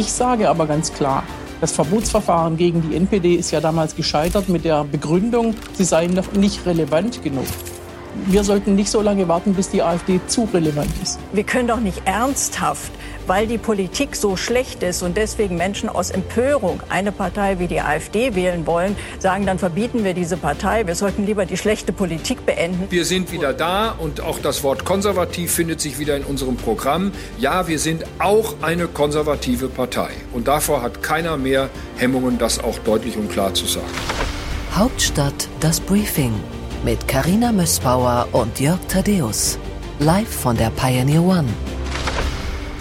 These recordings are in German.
Ich sage aber ganz klar, das Verbotsverfahren gegen die NPD ist ja damals gescheitert mit der Begründung, sie seien noch nicht relevant genug. Wir sollten nicht so lange warten, bis die AfD zu relevant ist. Wir können doch nicht ernsthaft weil die Politik so schlecht ist und deswegen Menschen aus Empörung eine Partei wie die AfD wählen wollen, sagen, dann verbieten wir diese Partei. Wir sollten lieber die schlechte Politik beenden. Wir sind wieder da und auch das Wort konservativ findet sich wieder in unserem Programm. Ja, wir sind auch eine konservative Partei. Und davor hat keiner mehr Hemmungen, das auch deutlich und klar zu sagen. Hauptstadt das Briefing mit Karina Mössbauer und Jörg Thaddeus. Live von der Pioneer One.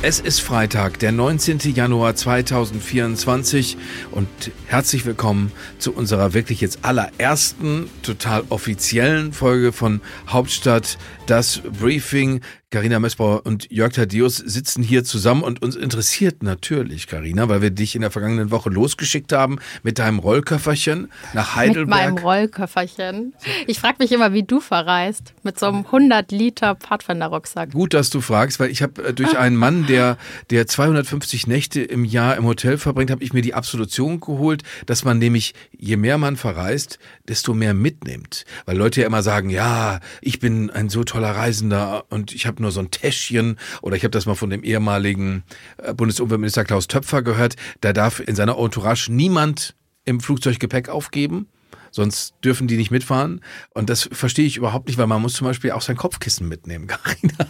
Es ist Freitag, der 19. Januar 2024 und herzlich willkommen zu unserer wirklich jetzt allerersten, total offiziellen Folge von Hauptstadt, das Briefing. Carina Messbauer und Jörg Thaddeus sitzen hier zusammen und uns interessiert natürlich, Carina, weil wir dich in der vergangenen Woche losgeschickt haben mit deinem Rollköfferchen nach Heidelberg. Mit meinem Rollköfferchen. Ich frage mich immer, wie du verreist mit so einem 100 Liter Pfadfinder-Rucksack. Gut, dass du fragst, weil ich habe äh, durch einen Mann, der, der 250 Nächte im Jahr im Hotel verbringt, habe ich mir die Absolution geholt, dass man nämlich, je mehr man verreist, desto mehr mitnimmt. Weil Leute ja immer sagen, ja, ich bin ein so toller Reisender und ich habe nur so ein Täschchen. Oder ich habe das mal von dem ehemaligen äh, Bundesumweltminister Klaus Töpfer gehört, da darf in seiner Entourage niemand im Flugzeug Gepäck aufgeben sonst dürfen die nicht mitfahren. Und das verstehe ich überhaupt nicht, weil man muss zum Beispiel auch sein Kopfkissen mitnehmen, Carina.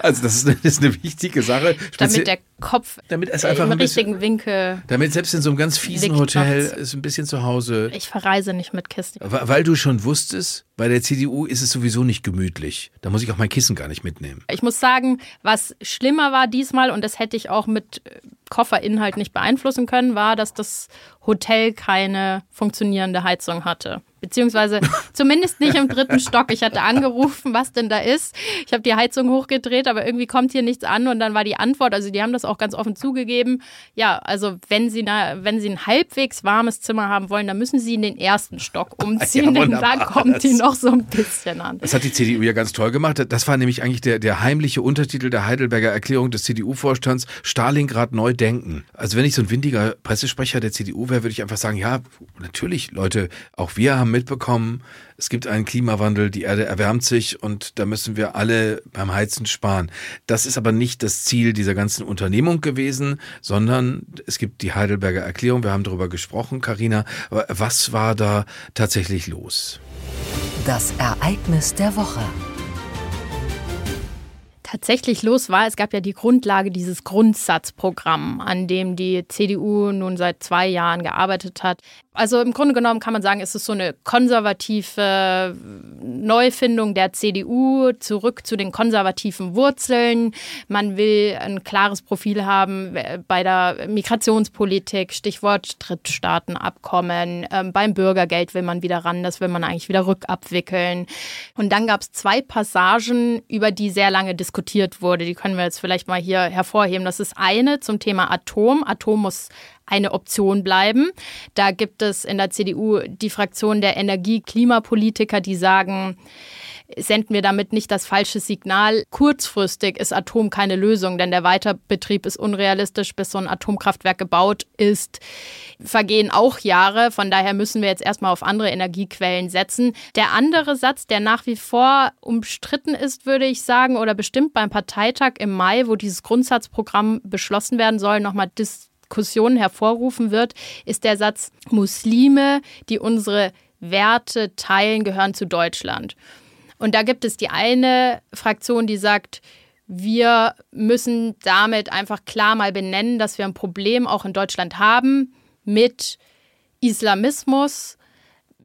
Also das ist eine, das ist eine wichtige Sache. Damit der Kopf damit es einfach im richtigen Winkel. Damit selbst in so einem ganz fiesen Hotel ist ein bisschen zu Hause. Ich verreise nicht mit Kissen. Weil du schon wusstest, bei der CDU ist es sowieso nicht gemütlich. Da muss ich auch mein Kissen gar nicht mitnehmen. Ich muss sagen, was schlimmer war diesmal, und das hätte ich auch mit Kofferinhalt nicht beeinflussen können, war, dass das Hotel keine funktionierende Heizung hatte beziehungsweise zumindest nicht im dritten Stock. Ich hatte angerufen, was denn da ist. Ich habe die Heizung hochgedreht, aber irgendwie kommt hier nichts an und dann war die Antwort, also die haben das auch ganz offen zugegeben. Ja, also wenn Sie, na, wenn Sie ein halbwegs warmes Zimmer haben wollen, dann müssen Sie in den ersten Stock umziehen, ja, denn da kommt die noch so ein bisschen an. Das hat die CDU ja ganz toll gemacht. Das war nämlich eigentlich der, der heimliche Untertitel der Heidelberger Erklärung des CDU-Vorstands, Stalingrad neu denken. Also wenn ich so ein windiger Pressesprecher der CDU wäre, würde ich einfach sagen, ja, natürlich, Leute, auch wir haben mitbekommen, es gibt einen Klimawandel, die Erde erwärmt sich und da müssen wir alle beim Heizen sparen. Das ist aber nicht das Ziel dieser ganzen Unternehmung gewesen, sondern es gibt die Heidelberger Erklärung, wir haben darüber gesprochen, Karina. Was war da tatsächlich los? Das Ereignis der Woche tatsächlich los war, es gab ja die Grundlage dieses Grundsatzprogramm, an dem die CDU nun seit zwei Jahren gearbeitet hat. Also im Grunde genommen kann man sagen, es ist so eine konservative Neufindung der CDU, zurück zu den konservativen Wurzeln. Man will ein klares Profil haben bei der Migrationspolitik, Stichwort Drittstaatenabkommen. Ähm, beim Bürgergeld will man wieder ran, das will man eigentlich wieder rückabwickeln. Und dann gab es zwei Passagen, über die sehr lange diskutiert wurde. Die können wir jetzt vielleicht mal hier hervorheben. Das ist eine zum Thema Atom. Atom muss eine Option bleiben. Da gibt es in der CDU die Fraktion der Energie-Klimapolitiker, die sagen, senden wir damit nicht das falsche Signal. Kurzfristig ist Atom keine Lösung, denn der Weiterbetrieb ist unrealistisch, bis so ein Atomkraftwerk gebaut ist. Vergehen auch Jahre, von daher müssen wir jetzt erstmal auf andere Energiequellen setzen. Der andere Satz, der nach wie vor umstritten ist, würde ich sagen, oder bestimmt beim Parteitag im Mai, wo dieses Grundsatzprogramm beschlossen werden soll, nochmal dis Diskussionen hervorrufen wird, ist der Satz, Muslime, die unsere Werte teilen, gehören zu Deutschland. Und da gibt es die eine Fraktion, die sagt, wir müssen damit einfach klar mal benennen, dass wir ein Problem auch in Deutschland haben mit Islamismus,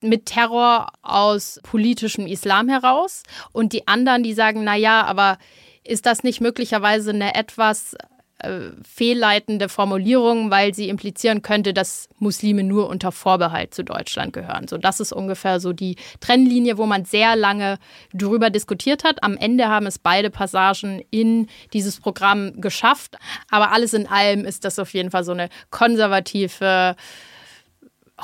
mit Terror aus politischem Islam heraus. Und die anderen, die sagen, na ja, aber ist das nicht möglicherweise eine etwas äh, fehlleitende Formulierung, weil sie implizieren könnte, dass Muslime nur unter Vorbehalt zu Deutschland gehören. So, das ist ungefähr so die Trennlinie, wo man sehr lange drüber diskutiert hat. Am Ende haben es beide Passagen in dieses Programm geschafft. Aber alles in allem ist das auf jeden Fall so eine konservative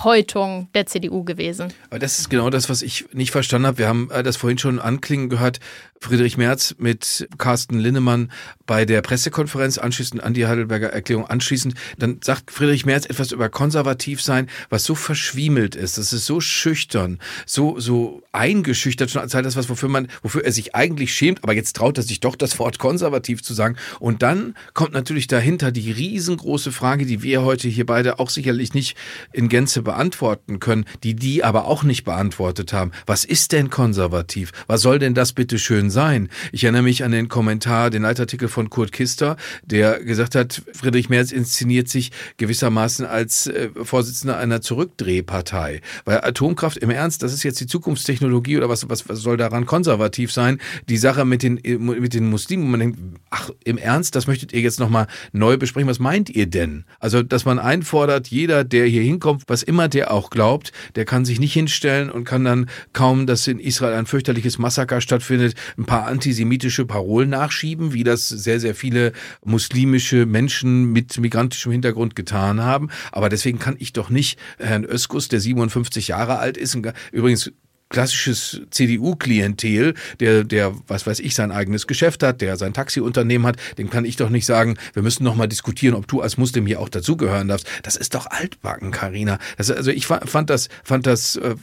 Häutung der CDU gewesen. Aber das ist genau das, was ich nicht verstanden habe. Wir haben äh, das vorhin schon anklingen gehört. Friedrich Merz mit Carsten Linnemann bei der Pressekonferenz anschließend an die Heidelberger Erklärung anschließend. Dann sagt Friedrich Merz etwas über konservativ sein, was so verschwiemelt ist. Das ist so schüchtern, so, so eingeschüchtert schon als sei das was, wofür man, wofür er sich eigentlich schämt. Aber jetzt traut er sich doch das Wort konservativ zu sagen. Und dann kommt natürlich dahinter die riesengroße Frage, die wir heute hier beide auch sicherlich nicht in Gänze beantworten können, die die aber auch nicht beantwortet haben. Was ist denn konservativ? Was soll denn das bitte schön sein? Ich erinnere mich an den Kommentar, den Leitartikel von Kurt Kister, der gesagt hat, Friedrich Merz inszeniert sich gewissermaßen als äh, Vorsitzender einer Zurückdrehpartei. Weil Atomkraft im Ernst, das ist jetzt die Zukunftstechnologie oder was, was, was soll daran konservativ sein? Die Sache mit den, mit den Muslimen, man denkt, ach, im Ernst, das möchtet ihr jetzt nochmal neu besprechen. Was meint ihr denn? Also, dass man einfordert, jeder, der hier hinkommt, was immer der auch glaubt, der kann sich nicht hinstellen und kann dann kaum, dass in Israel ein fürchterliches Massaker stattfindet, ein paar antisemitische Parolen nachschieben, wie das sehr, sehr viele muslimische Menschen mit migrantischem Hintergrund getan haben. Aber deswegen kann ich doch nicht Herrn Öskus, der 57 Jahre alt ist, übrigens klassisches CDU-Klientel, der, der, was weiß ich, sein eigenes Geschäft hat, der sein Taxiunternehmen hat, dem kann ich doch nicht sagen, wir müssen noch mal diskutieren, ob du als Muslim hier auch dazugehören darfst. Das ist doch altbacken, Karina. Also ich fand das, fand das, äh,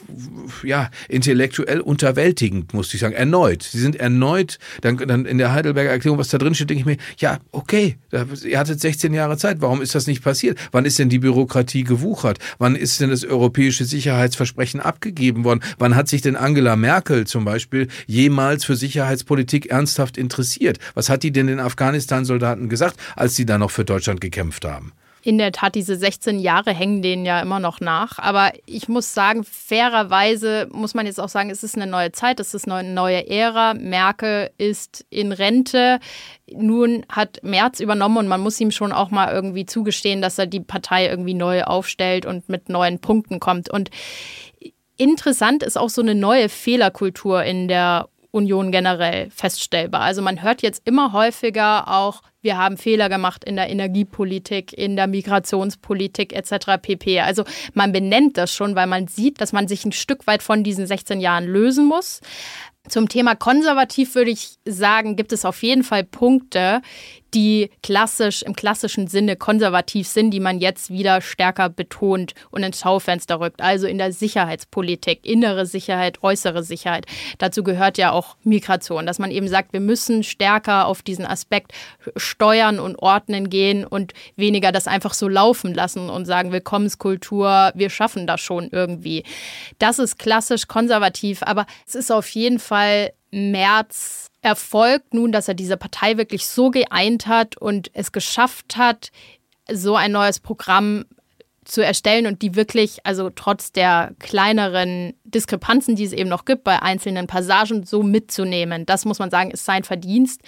ja, intellektuell unterwältigend, muss ich sagen. Erneut. Sie sind erneut, dann, dann in der Heidelberger Erklärung, was da drin steht, denke ich mir, ja, okay, ihr hattet 16 Jahre Zeit. Warum ist das nicht passiert? Wann ist denn die Bürokratie gewuchert? Wann ist denn das europäische Sicherheitsversprechen abgegeben worden? Wann hat sich denn Angela Merkel zum Beispiel jemals für Sicherheitspolitik ernsthaft interessiert? Was hat die denn den Afghanistan-Soldaten gesagt, als sie da noch für Deutschland gekämpft haben? In der Tat, diese 16 Jahre hängen denen ja immer noch nach. Aber ich muss sagen, fairerweise muss man jetzt auch sagen, es ist eine neue Zeit, es ist eine neue Ära. Merkel ist in Rente. Nun hat Merz übernommen und man muss ihm schon auch mal irgendwie zugestehen, dass er die Partei irgendwie neu aufstellt und mit neuen Punkten kommt. Und Interessant ist auch so eine neue Fehlerkultur in der Union generell feststellbar. Also man hört jetzt immer häufiger auch, wir haben Fehler gemacht in der Energiepolitik, in der Migrationspolitik etc. pp. Also man benennt das schon, weil man sieht, dass man sich ein Stück weit von diesen 16 Jahren lösen muss. Zum Thema konservativ würde ich sagen, gibt es auf jeden Fall Punkte, die klassisch im klassischen Sinne konservativ sind, die man jetzt wieder stärker betont und ins Schaufenster rückt. Also in der Sicherheitspolitik, innere Sicherheit, äußere Sicherheit. Dazu gehört ja auch Migration, dass man eben sagt, wir müssen stärker auf diesen Aspekt steuern und ordnen gehen und weniger das einfach so laufen lassen und sagen, Willkommenskultur, wir schaffen das schon irgendwie. Das ist klassisch konservativ, aber es ist auf jeden Fall März erfolgt nun, dass er diese Partei wirklich so geeint hat und es geschafft hat, so ein neues Programm zu erstellen und die wirklich, also trotz der kleineren Diskrepanzen, die es eben noch gibt, bei einzelnen Passagen so mitzunehmen. Das muss man sagen, ist sein Verdienst.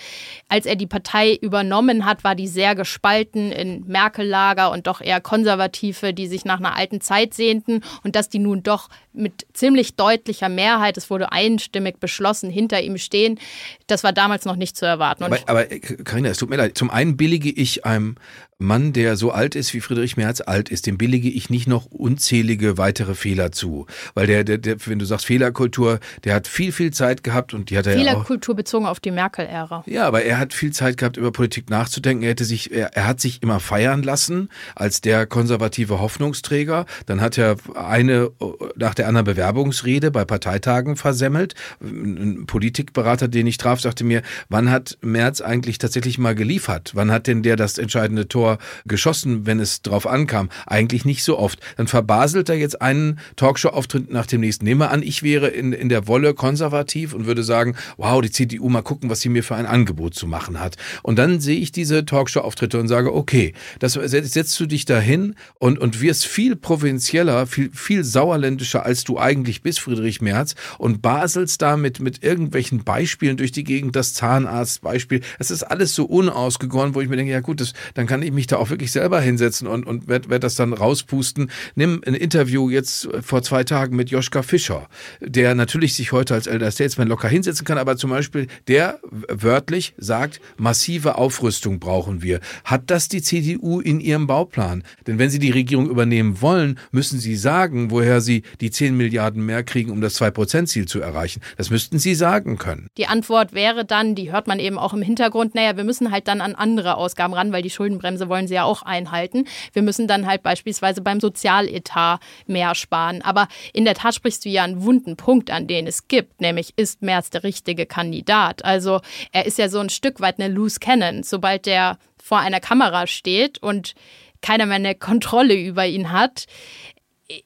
Als er die Partei übernommen hat, war die sehr gespalten in Merkel-Lager und doch eher Konservative, die sich nach einer alten Zeit sehnten und dass die nun doch mit ziemlich deutlicher Mehrheit, es wurde einstimmig beschlossen, hinter ihm stehen, das war damals noch nicht zu erwarten. aber, aber Carina, es tut mir leid. Zum einen billige ich einem Mann, der so alt ist, wie Friedrich Merz alt ist, dem billige ich nicht noch unzählige weitere Fehler zu. Weil der, der, der wenn du sagst Fehlerkultur, der hat viel, viel Zeit gehabt und die hat er Fehlerkultur ja bezogen auf die Merkel-Ära. Ja, aber er hat viel Zeit gehabt, über Politik nachzudenken. Er hätte sich, er, er hat sich immer feiern lassen als der konservative Hoffnungsträger. Dann hat er eine nach der anderen Bewerbungsrede bei Parteitagen versemmelt. Ein Politikberater, den ich traf, sagte mir, wann hat Merz eigentlich tatsächlich mal geliefert? Wann hat denn der das entscheidende Tor geschossen, wenn es drauf ankam. Eigentlich nicht so oft. Dann verbaselt er jetzt einen Talkshow-Auftritt nach dem nächsten. Nehmen wir an, ich wäre in, in der Wolle konservativ und würde sagen, wow, die CDU, mal gucken, was sie mir für ein Angebot zu machen hat. Und dann sehe ich diese Talkshow-Auftritte und sage, okay, das setzt du dich dahin und, und wirst viel provinzieller, viel, viel sauerländischer, als du eigentlich bist, Friedrich Merz, und baselst damit mit irgendwelchen Beispielen durch die Gegend, das Zahnarztbeispiel. Es ist alles so unausgegoren, wo ich mir denke, ja gut, das, dann kann ich mich da auch wirklich selber hinsetzen und, und werde werd das dann rauspusten. Nimm ein Interview jetzt vor zwei Tagen mit Joschka Fischer, der natürlich sich heute als Elder Statesman locker hinsetzen kann, aber zum Beispiel der wörtlich sagt, massive Aufrüstung brauchen wir. Hat das die CDU in ihrem Bauplan? Denn wenn sie die Regierung übernehmen wollen, müssen sie sagen, woher sie die 10 Milliarden mehr kriegen, um das 2-Prozent-Ziel zu erreichen. Das müssten sie sagen können. Die Antwort wäre dann, die hört man eben auch im Hintergrund, naja, wir müssen halt dann an andere Ausgaben ran, weil die Schuldenbremse wollen sie ja auch einhalten. Wir müssen dann halt beispielsweise beim Sozialetat mehr sparen. Aber in der Tat sprichst du ja einen wunden Punkt an, den es gibt, nämlich ist Merz der richtige Kandidat. Also er ist ja so ein Stück weit eine Loose Cannon. Sobald der vor einer Kamera steht und keiner mehr eine Kontrolle über ihn hat,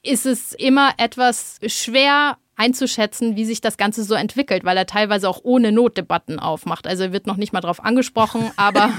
ist es immer etwas schwer einzuschätzen, wie sich das Ganze so entwickelt, weil er teilweise auch ohne Notdebatten aufmacht. Also er wird noch nicht mal drauf angesprochen, aber,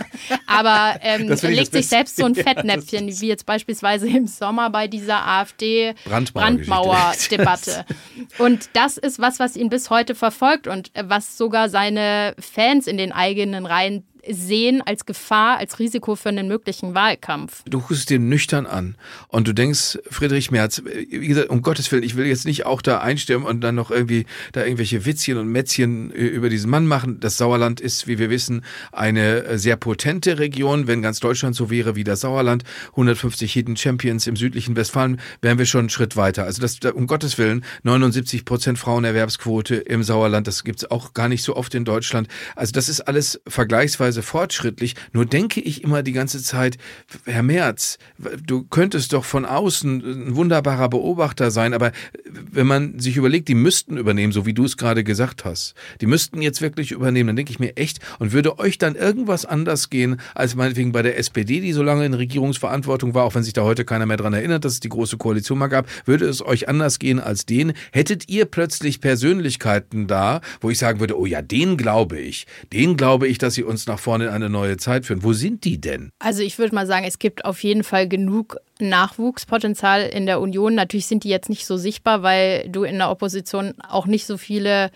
aber ähm, er legt sich selbst so ein Fettnäpfchen, wie jetzt beispielsweise im Sommer bei dieser AfD-Brandmauer-Debatte. und das ist was, was ihn bis heute verfolgt und was sogar seine Fans in den eigenen Reihen sehen als Gefahr, als Risiko für einen möglichen Wahlkampf. Du guckst es dir nüchtern an und du denkst, Friedrich Merz, wie gesagt, um Gottes Willen, ich will jetzt nicht auch da einstimmen und dann noch irgendwie da irgendwelche Witzchen und Mätzchen über diesen Mann machen. Das Sauerland ist, wie wir wissen, eine sehr potente Region. Wenn ganz Deutschland so wäre wie das Sauerland, 150 Hidden Champions im südlichen Westfalen, wären wir schon einen Schritt weiter. Also das, um Gottes Willen, 79 Prozent Frauenerwerbsquote im Sauerland, das gibt es auch gar nicht so oft in Deutschland. Also das ist alles vergleichsweise Weise fortschrittlich. Nur denke ich immer die ganze Zeit, Herr Merz, du könntest doch von außen ein wunderbarer Beobachter sein, aber wenn man sich überlegt, die müssten übernehmen, so wie du es gerade gesagt hast, die müssten jetzt wirklich übernehmen, dann denke ich mir echt, und würde euch dann irgendwas anders gehen, als meinetwegen bei der SPD, die so lange in Regierungsverantwortung war, auch wenn sich da heute keiner mehr dran erinnert, dass es die große Koalition mal gab, würde es euch anders gehen als denen? Hättet ihr plötzlich Persönlichkeiten da, wo ich sagen würde, oh ja, den glaube ich, den glaube ich, dass sie uns nach vorne in eine neue Zeit führen. Wo sind die denn? Also ich würde mal sagen, es gibt auf jeden Fall genug Nachwuchspotenzial in der Union. Natürlich sind die jetzt nicht so sichtbar, weil du in der Opposition auch nicht so viele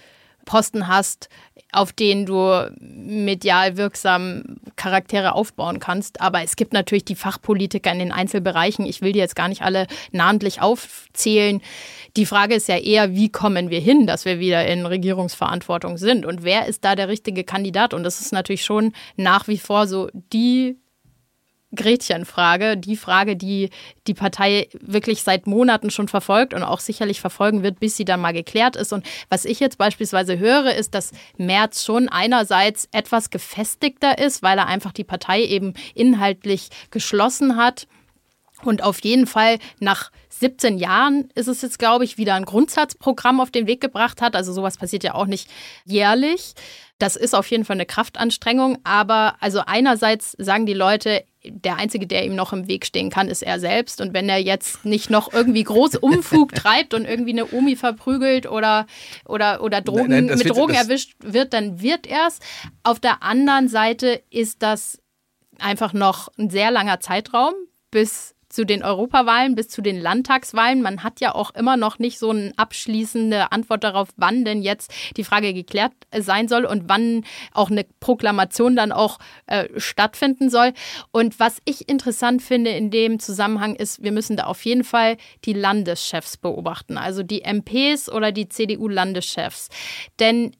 Posten hast, auf denen du medial wirksam Charaktere aufbauen kannst. Aber es gibt natürlich die Fachpolitiker in den Einzelbereichen. Ich will die jetzt gar nicht alle namentlich aufzählen. Die Frage ist ja eher, wie kommen wir hin, dass wir wieder in Regierungsverantwortung sind? Und wer ist da der richtige Kandidat? Und das ist natürlich schon nach wie vor so die Gretchenfrage, die Frage, die die Partei wirklich seit Monaten schon verfolgt und auch sicherlich verfolgen wird, bis sie dann mal geklärt ist. Und was ich jetzt beispielsweise höre, ist, dass Merz schon einerseits etwas gefestigter ist, weil er einfach die Partei eben inhaltlich geschlossen hat und auf jeden Fall nach 17 Jahren ist es jetzt, glaube ich, wieder ein Grundsatzprogramm auf den Weg gebracht hat. Also sowas passiert ja auch nicht jährlich. Das ist auf jeden Fall eine Kraftanstrengung. Aber also einerseits sagen die Leute, der Einzige, der ihm noch im Weg stehen kann, ist er selbst. Und wenn er jetzt nicht noch irgendwie groß Umfug treibt und irgendwie eine Omi verprügelt oder, oder, oder Drogen, nein, nein, mit wird, Drogen erwischt wird, dann wird er es. Auf der anderen Seite ist das einfach noch ein sehr langer Zeitraum, bis zu den Europawahlen bis zu den Landtagswahlen. Man hat ja auch immer noch nicht so eine abschließende Antwort darauf, wann denn jetzt die Frage geklärt sein soll und wann auch eine Proklamation dann auch äh, stattfinden soll. Und was ich interessant finde in dem Zusammenhang ist, wir müssen da auf jeden Fall die Landeschefs beobachten, also die MPs oder die CDU-Landeschefs. Denn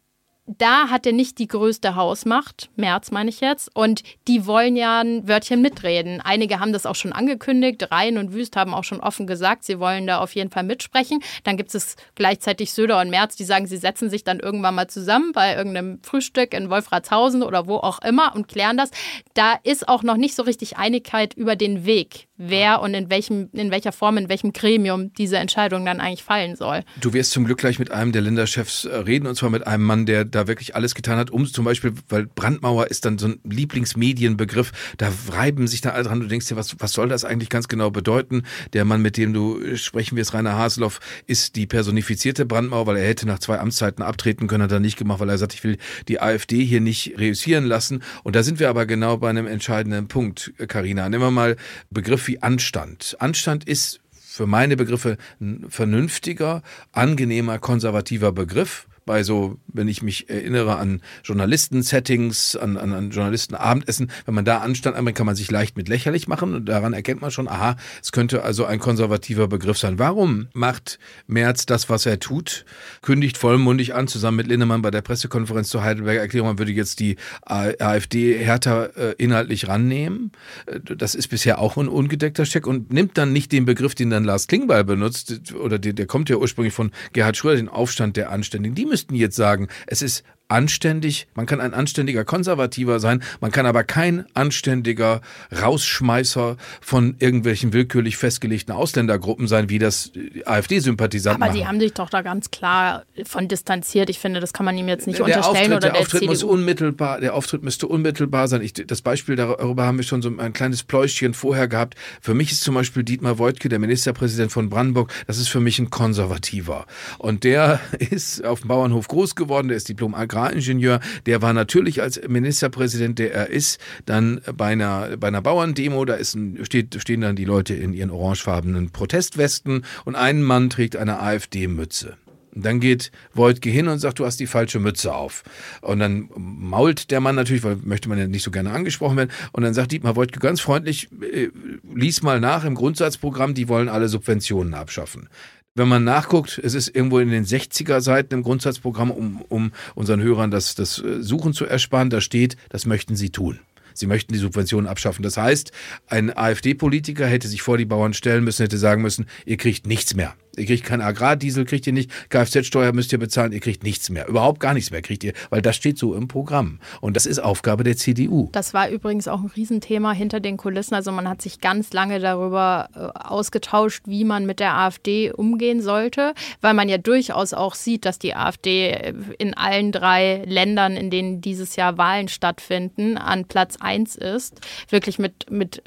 da hat er nicht die größte Hausmacht, März meine ich jetzt, und die wollen ja ein Wörtchen mitreden. Einige haben das auch schon angekündigt, Rhein und Wüst haben auch schon offen gesagt, sie wollen da auf jeden Fall mitsprechen. Dann gibt es gleichzeitig Söder und Merz, die sagen, sie setzen sich dann irgendwann mal zusammen bei irgendeinem Frühstück in Wolfratshausen oder wo auch immer und klären das. Da ist auch noch nicht so richtig Einigkeit über den Weg, wer und in welchem, in welcher Form, in welchem Gremium diese Entscheidung dann eigentlich fallen soll. Du wirst zum Glück gleich mit einem der Länderchefs äh, reden, und zwar mit einem Mann, der da wirklich alles getan hat, um zum Beispiel, weil Brandmauer ist dann so ein Lieblingsmedienbegriff, da reiben sich da alle dran, du denkst dir, was, was soll das eigentlich ganz genau bedeuten? Der Mann, mit dem du äh, sprechen wirst, Rainer Haseloff, ist die personifizierte Brandmauer, weil er hätte nach zwei Amtszeiten abtreten können, hat er nicht gemacht, weil er sagt, ich will die AfD hier nicht reüssieren lassen. Und da sind wir aber genau bei einem entscheidenden Punkt, Karina. Nehmen wir mal Begriff wie Anstand. Anstand ist für meine Begriffe ein vernünftiger, angenehmer, konservativer Begriff. Bei so, wenn ich mich erinnere an Journalisten-Settings, an, an, an Journalisten-Abendessen, wenn man da Anstand anbringt, kann man sich leicht mit lächerlich machen und daran erkennt man schon, aha, es könnte also ein konservativer Begriff sein. Warum macht Merz das, was er tut, kündigt vollmundig an, zusammen mit Linnemann bei der Pressekonferenz zur Heidelberger Erklärung, man würde jetzt die AfD härter äh, inhaltlich rannehmen. Äh, das ist bisher auch ein ungedeckter Check und nimmt dann nicht den Begriff, den dann Lars Klingbeil benutzt, oder der, der kommt ja ursprünglich von Gerhard Schröder, den Aufstand der Anständigen. Die müssten jetzt sagen, es ist anständig, man kann ein anständiger Konservativer sein, man kann aber kein anständiger Rausschmeißer von irgendwelchen willkürlich festgelegten Ausländergruppen sein, wie das AfD-Sympathisanten Aber machen. die haben sich doch da ganz klar von distanziert. Ich finde, das kann man ihm jetzt nicht der unterstellen Auftritt, oder der der, Auftritt CDU. muss unmittelbar, der Auftritt müsste unmittelbar sein. Ich, das Beispiel darüber haben wir schon so ein kleines Pläuschchen vorher gehabt. Für mich ist zum Beispiel Dietmar Woidke, der Ministerpräsident von Brandenburg, das ist für mich ein Konservativer. Und der ist auf dem Bauernhof groß geworden, der ist Diplom Agraringenieur, der war natürlich als Ministerpräsident, der er ist, dann bei einer, bei einer Bauerndemo, da ist ein, steht, stehen dann die Leute in ihren orangefarbenen Protestwesten und ein Mann trägt eine AfD-Mütze. Dann geht Wojtke hin und sagt, du hast die falsche Mütze auf. Und dann mault der Mann natürlich, weil möchte man ja nicht so gerne angesprochen werden. Und dann sagt Dietmar Wojtke ganz freundlich, äh, lies mal nach im Grundsatzprogramm, die wollen alle Subventionen abschaffen. Wenn man nachguckt, es ist irgendwo in den 60er Seiten im Grundsatzprogramm, um, um unseren Hörern das, das Suchen zu ersparen, da steht, das möchten sie tun. Sie möchten die Subventionen abschaffen. Das heißt, ein AfD-Politiker hätte sich vor die Bauern stellen müssen, hätte sagen müssen, ihr kriegt nichts mehr. Ihr kriegt keinen Agrardiesel, kriegt ihr nicht, Kfz-Steuer müsst ihr bezahlen, ihr kriegt nichts mehr. Überhaupt gar nichts mehr kriegt ihr, weil das steht so im Programm. Und das ist Aufgabe der CDU. Das war übrigens auch ein Riesenthema hinter den Kulissen. Also man hat sich ganz lange darüber äh, ausgetauscht, wie man mit der AfD umgehen sollte, weil man ja durchaus auch sieht, dass die AfD in allen drei Ländern, in denen dieses Jahr Wahlen stattfinden, an Platz eins ist. Wirklich mit, mit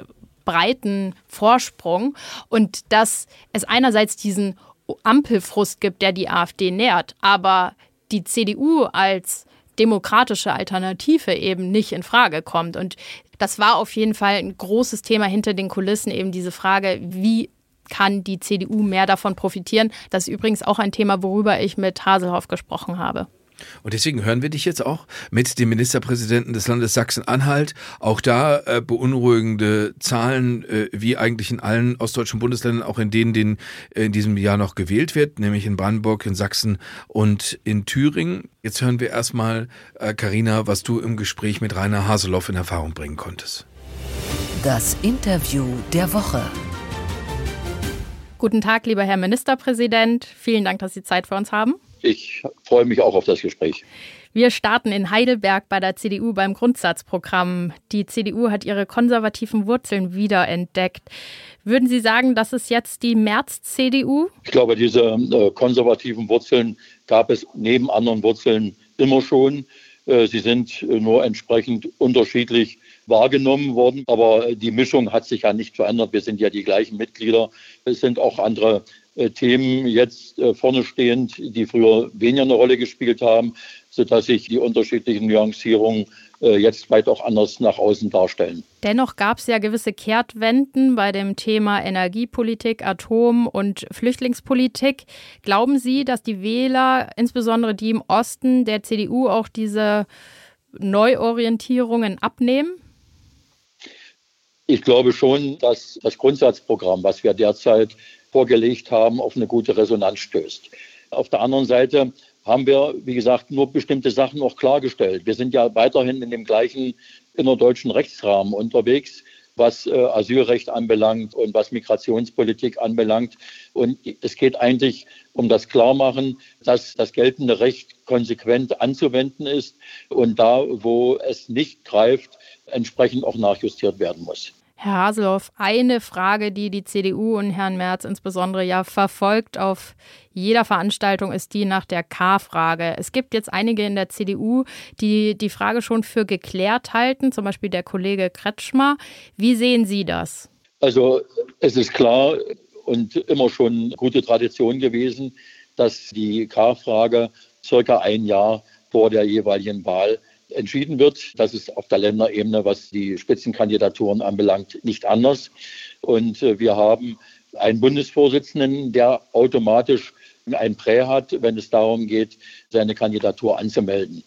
breiten Vorsprung und dass es einerseits diesen Ampelfrust gibt, der die AfD nährt, aber die CDU als demokratische Alternative eben nicht in Frage kommt. Und das war auf jeden Fall ein großes Thema hinter den Kulissen, eben diese Frage, wie kann die CDU mehr davon profitieren. Das ist übrigens auch ein Thema, worüber ich mit Haselhoff gesprochen habe. Und deswegen hören wir dich jetzt auch mit dem Ministerpräsidenten des Landes Sachsen-Anhalt. Auch da äh, beunruhigende Zahlen, äh, wie eigentlich in allen ostdeutschen Bundesländern, auch in denen, denen äh, in diesem Jahr noch gewählt wird, nämlich in Brandenburg, in Sachsen und in Thüringen. Jetzt hören wir erstmal, Karina, äh, was du im Gespräch mit Rainer Haseloff in Erfahrung bringen konntest. Das Interview der Woche. Guten Tag, lieber Herr Ministerpräsident. Vielen Dank, dass Sie Zeit für uns haben. Ich freue mich auch auf das Gespräch. Wir starten in Heidelberg bei der CDU beim Grundsatzprogramm. Die CDU hat ihre konservativen Wurzeln wiederentdeckt. Würden Sie sagen, das ist jetzt die März-CDU? Ich glaube, diese äh, konservativen Wurzeln gab es neben anderen Wurzeln immer schon. Äh, sie sind äh, nur entsprechend unterschiedlich wahrgenommen worden. Aber die Mischung hat sich ja nicht verändert. Wir sind ja die gleichen Mitglieder. Es sind auch andere äh, Themen jetzt äh, vorne stehend, die früher weniger eine Rolle gespielt haben, sodass sich die unterschiedlichen Nuancierungen äh, jetzt weit auch anders nach außen darstellen. Dennoch gab es ja gewisse Kehrtwenden bei dem Thema Energiepolitik, Atom- und Flüchtlingspolitik. Glauben Sie, dass die Wähler, insbesondere die im Osten der CDU, auch diese Neuorientierungen abnehmen? Ich glaube schon, dass das Grundsatzprogramm, was wir derzeit vorgelegt haben, auf eine gute Resonanz stößt. Auf der anderen Seite haben wir, wie gesagt, nur bestimmte Sachen noch klargestellt. Wir sind ja weiterhin in dem gleichen innerdeutschen Rechtsrahmen unterwegs, was äh, Asylrecht anbelangt und was Migrationspolitik anbelangt. Und es geht eigentlich um das Klarmachen, dass das geltende Recht konsequent anzuwenden ist und da, wo es nicht greift, entsprechend auch nachjustiert werden muss. Herr Haseloff, eine Frage, die die CDU und Herrn Merz insbesondere ja verfolgt auf jeder Veranstaltung, ist die nach der K-Frage. Es gibt jetzt einige in der CDU, die die Frage schon für geklärt halten, zum Beispiel der Kollege Kretschmer. Wie sehen Sie das? Also es ist klar und immer schon gute Tradition gewesen, dass die K-Frage circa ein Jahr vor der jeweiligen Wahl entschieden wird. Das ist auf der Länderebene, was die Spitzenkandidaturen anbelangt, nicht anders. Und äh, wir haben einen Bundesvorsitzenden, der automatisch ein Prä hat, wenn es darum geht, seine Kandidatur anzumelden.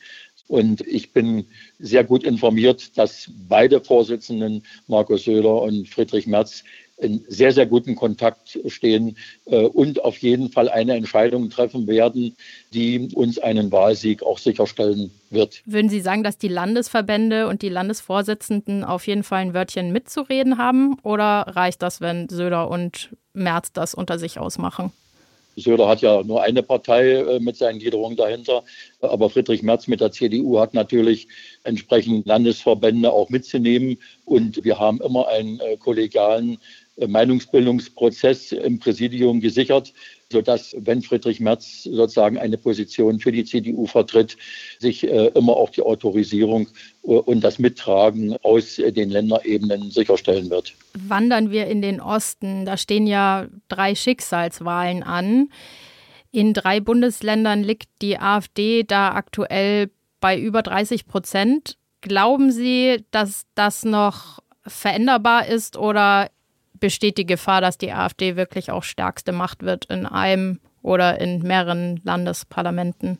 Und ich bin sehr gut informiert, dass beide Vorsitzenden, Markus Söder und Friedrich Merz, in sehr, sehr guten Kontakt stehen äh, und auf jeden Fall eine Entscheidung treffen werden, die uns einen Wahlsieg auch sicherstellen wird. Würden Sie sagen, dass die Landesverbände und die Landesvorsitzenden auf jeden Fall ein Wörtchen mitzureden haben? Oder reicht das, wenn Söder und Merz das unter sich ausmachen? Söder hat ja nur eine Partei äh, mit seinen Gliederungen dahinter. Aber Friedrich Merz mit der CDU hat natürlich entsprechend Landesverbände auch mitzunehmen. Und wir haben immer einen äh, kollegialen Meinungsbildungsprozess im Präsidium gesichert, sodass, wenn Friedrich Merz sozusagen eine Position für die CDU vertritt, sich immer auch die Autorisierung und das Mittragen aus den Länderebenen sicherstellen wird. Wandern wir in den Osten. Da stehen ja drei Schicksalswahlen an. In drei Bundesländern liegt die AfD da aktuell bei über 30 Prozent. Glauben Sie, dass das noch veränderbar ist oder besteht die Gefahr, dass die AfD wirklich auch stärkste Macht wird in einem oder in mehreren Landesparlamenten?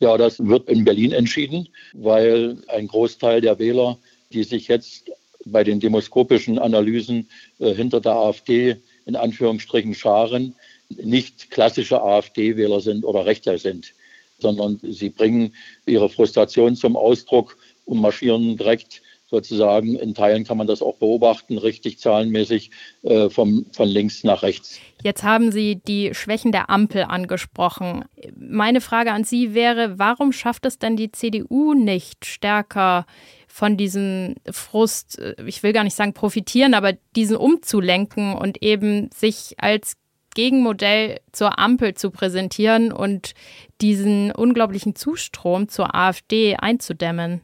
Ja, das wird in Berlin entschieden, weil ein Großteil der Wähler, die sich jetzt bei den demoskopischen Analysen äh, hinter der AfD in Anführungsstrichen scharen, nicht klassische AfD-Wähler sind oder Rechter sind, sondern sie bringen ihre Frustration zum Ausdruck und marschieren direkt sozusagen, in Teilen kann man das auch beobachten, richtig zahlenmäßig äh, vom, von links nach rechts. Jetzt haben Sie die Schwächen der Ampel angesprochen. Meine Frage an Sie wäre, warum schafft es denn die CDU nicht stärker von diesem Frust, äh, ich will gar nicht sagen profitieren, aber diesen umzulenken und eben sich als Gegenmodell zur Ampel zu präsentieren und diesen unglaublichen Zustrom zur AfD einzudämmen?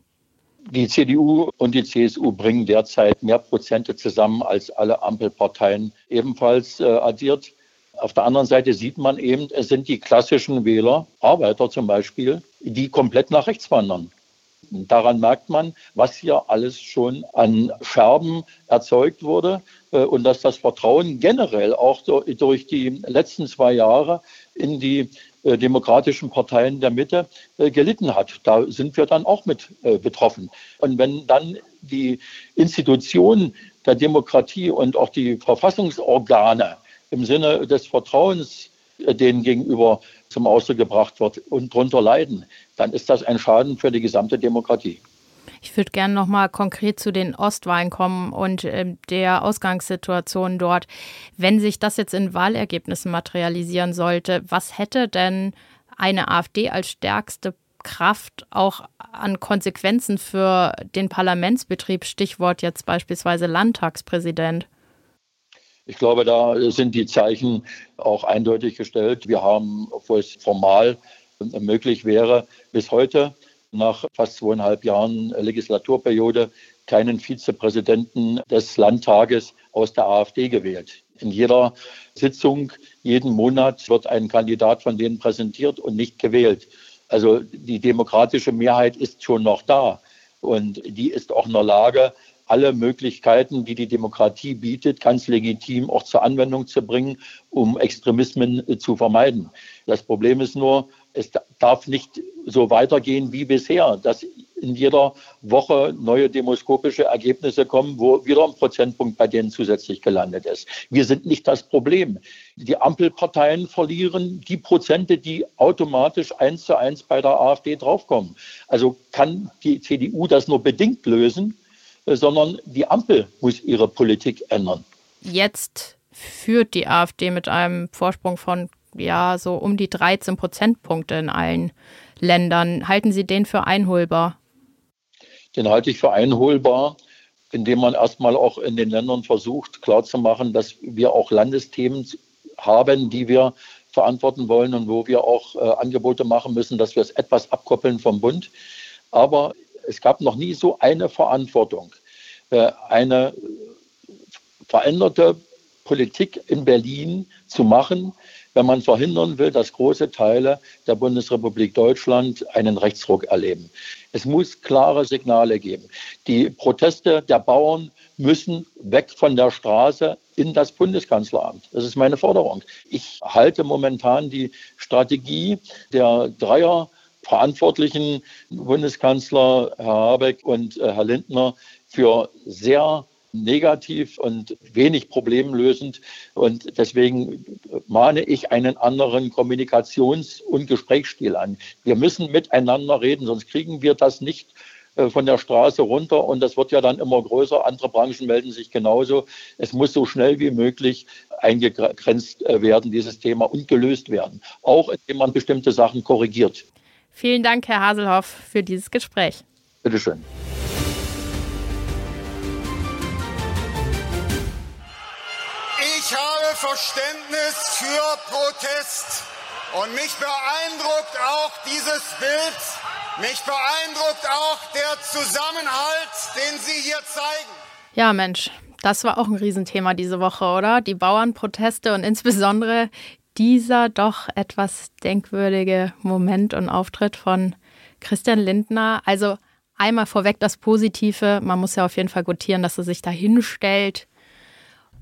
Die CDU und die CSU bringen derzeit mehr Prozente zusammen als alle Ampelparteien ebenfalls äh, addiert. Auf der anderen Seite sieht man eben, es sind die klassischen Wähler, Arbeiter zum Beispiel, die komplett nach rechts wandern. Daran merkt man, was hier alles schon an Scherben erzeugt wurde äh, und dass das Vertrauen generell auch durch die letzten zwei Jahre in die demokratischen Parteien der Mitte äh, gelitten hat. Da sind wir dann auch mit betroffen. Und wenn dann die Institutionen der Demokratie und auch die Verfassungsorgane im Sinne des Vertrauens denen gegenüber zum Ausdruck gebracht wird und darunter leiden, dann ist das ein Schaden für die gesamte Demokratie. Ich würde gerne noch mal konkret zu den Ostwahlen kommen und äh, der Ausgangssituation dort. Wenn sich das jetzt in Wahlergebnissen materialisieren sollte, was hätte denn eine AfD als stärkste Kraft auch an Konsequenzen für den Parlamentsbetrieb? Stichwort jetzt beispielsweise Landtagspräsident. Ich glaube, da sind die Zeichen auch eindeutig gestellt. Wir haben, obwohl es formal möglich wäre, bis heute nach fast zweieinhalb Jahren Legislaturperiode keinen Vizepräsidenten des Landtages aus der AfD gewählt. In jeder Sitzung, jeden Monat wird ein Kandidat von denen präsentiert und nicht gewählt. Also die demokratische Mehrheit ist schon noch da und die ist auch in der Lage, alle Möglichkeiten, die die Demokratie bietet, ganz legitim auch zur Anwendung zu bringen, um Extremismen zu vermeiden. Das Problem ist nur, es darf nicht so weitergehen wie bisher, dass in jeder Woche neue demoskopische Ergebnisse kommen, wo wieder ein Prozentpunkt bei denen zusätzlich gelandet ist. Wir sind nicht das Problem. Die Ampelparteien verlieren die Prozente, die automatisch eins zu eins bei der AfD draufkommen. Also kann die CDU das nur bedingt lösen sondern die Ampel muss ihre Politik ändern. Jetzt führt die AfD mit einem Vorsprung von ja so um die 13 Prozentpunkte in allen Ländern. Halten Sie den für einholbar? Den halte ich für einholbar, indem man erstmal auch in den Ländern versucht klarzumachen, dass wir auch Landesthemen haben, die wir verantworten wollen und wo wir auch äh, Angebote machen müssen, dass wir es etwas abkoppeln vom Bund. Aber es gab noch nie so eine Verantwortung, äh, eine veränderte Politik in Berlin zu machen, wenn man verhindern will, dass große Teile der Bundesrepublik Deutschland einen Rechtsruck erleben. Es muss klare Signale geben. Die Proteste der Bauern müssen weg von der Straße in das Bundeskanzleramt. Das ist meine Forderung. Ich halte momentan die Strategie der Dreier verantwortlichen Bundeskanzler Herr Habeck und äh, Herr Lindner für sehr negativ und wenig problemlösend. Und deswegen mahne ich einen anderen Kommunikations- und Gesprächsstil an. Wir müssen miteinander reden, sonst kriegen wir das nicht äh, von der Straße runter und das wird ja dann immer größer. Andere Branchen melden sich genauso. Es muss so schnell wie möglich eingegrenzt äh, werden, dieses Thema, und gelöst werden, auch indem man bestimmte Sachen korrigiert. Vielen Dank, Herr Haselhoff, für dieses Gespräch. Bitte schön. Verständnis für Protest und mich beeindruckt auch dieses Bild mich beeindruckt auch der Zusammenhalt, den Sie hier zeigen. Ja, Mensch, das war auch ein Riesenthema diese Woche, oder? Die Bauernproteste und insbesondere dieser doch etwas denkwürdige Moment und Auftritt von Christian Lindner. Also einmal vorweg das Positive. Man muss ja auf jeden Fall gutieren, dass er sich da hinstellt,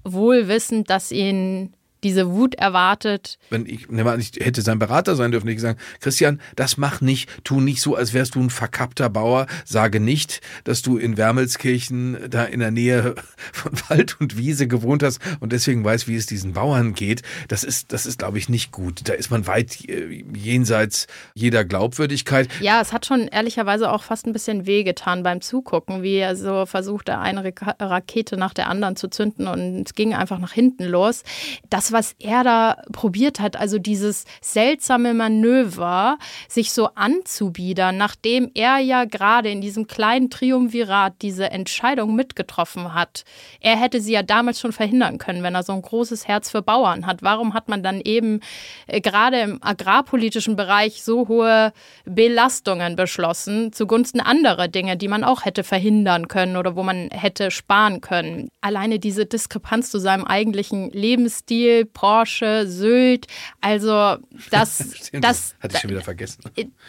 wohl wissend, dass ihn diese Wut erwartet. Wenn ich, ich hätte sein Berater sein dürfen, ich sagen, Christian, das mach nicht, tu nicht so, als wärst du ein verkappter Bauer, sage nicht, dass du in Wermelskirchen da in der Nähe von Wald und Wiese gewohnt hast und deswegen weißt, wie es diesen Bauern geht. Das ist, das ist, glaube ich, nicht gut. Da ist man weit äh, jenseits jeder Glaubwürdigkeit. Ja, es hat schon ehrlicherweise auch fast ein bisschen wehgetan beim Zugucken, wie er so versuchte, eine Rakete nach der anderen zu zünden und es ging einfach nach hinten los. Das was er da probiert hat, also dieses seltsame Manöver, sich so anzubiedern, nachdem er ja gerade in diesem kleinen Triumvirat diese Entscheidung mitgetroffen hat. Er hätte sie ja damals schon verhindern können, wenn er so ein großes Herz für Bauern hat. Warum hat man dann eben äh, gerade im agrarpolitischen Bereich so hohe Belastungen beschlossen zugunsten anderer Dinge, die man auch hätte verhindern können oder wo man hätte sparen können? Alleine diese Diskrepanz zu seinem eigentlichen Lebensstil, Porsche, Sylt. Also das, das hatte ich schon wieder vergessen.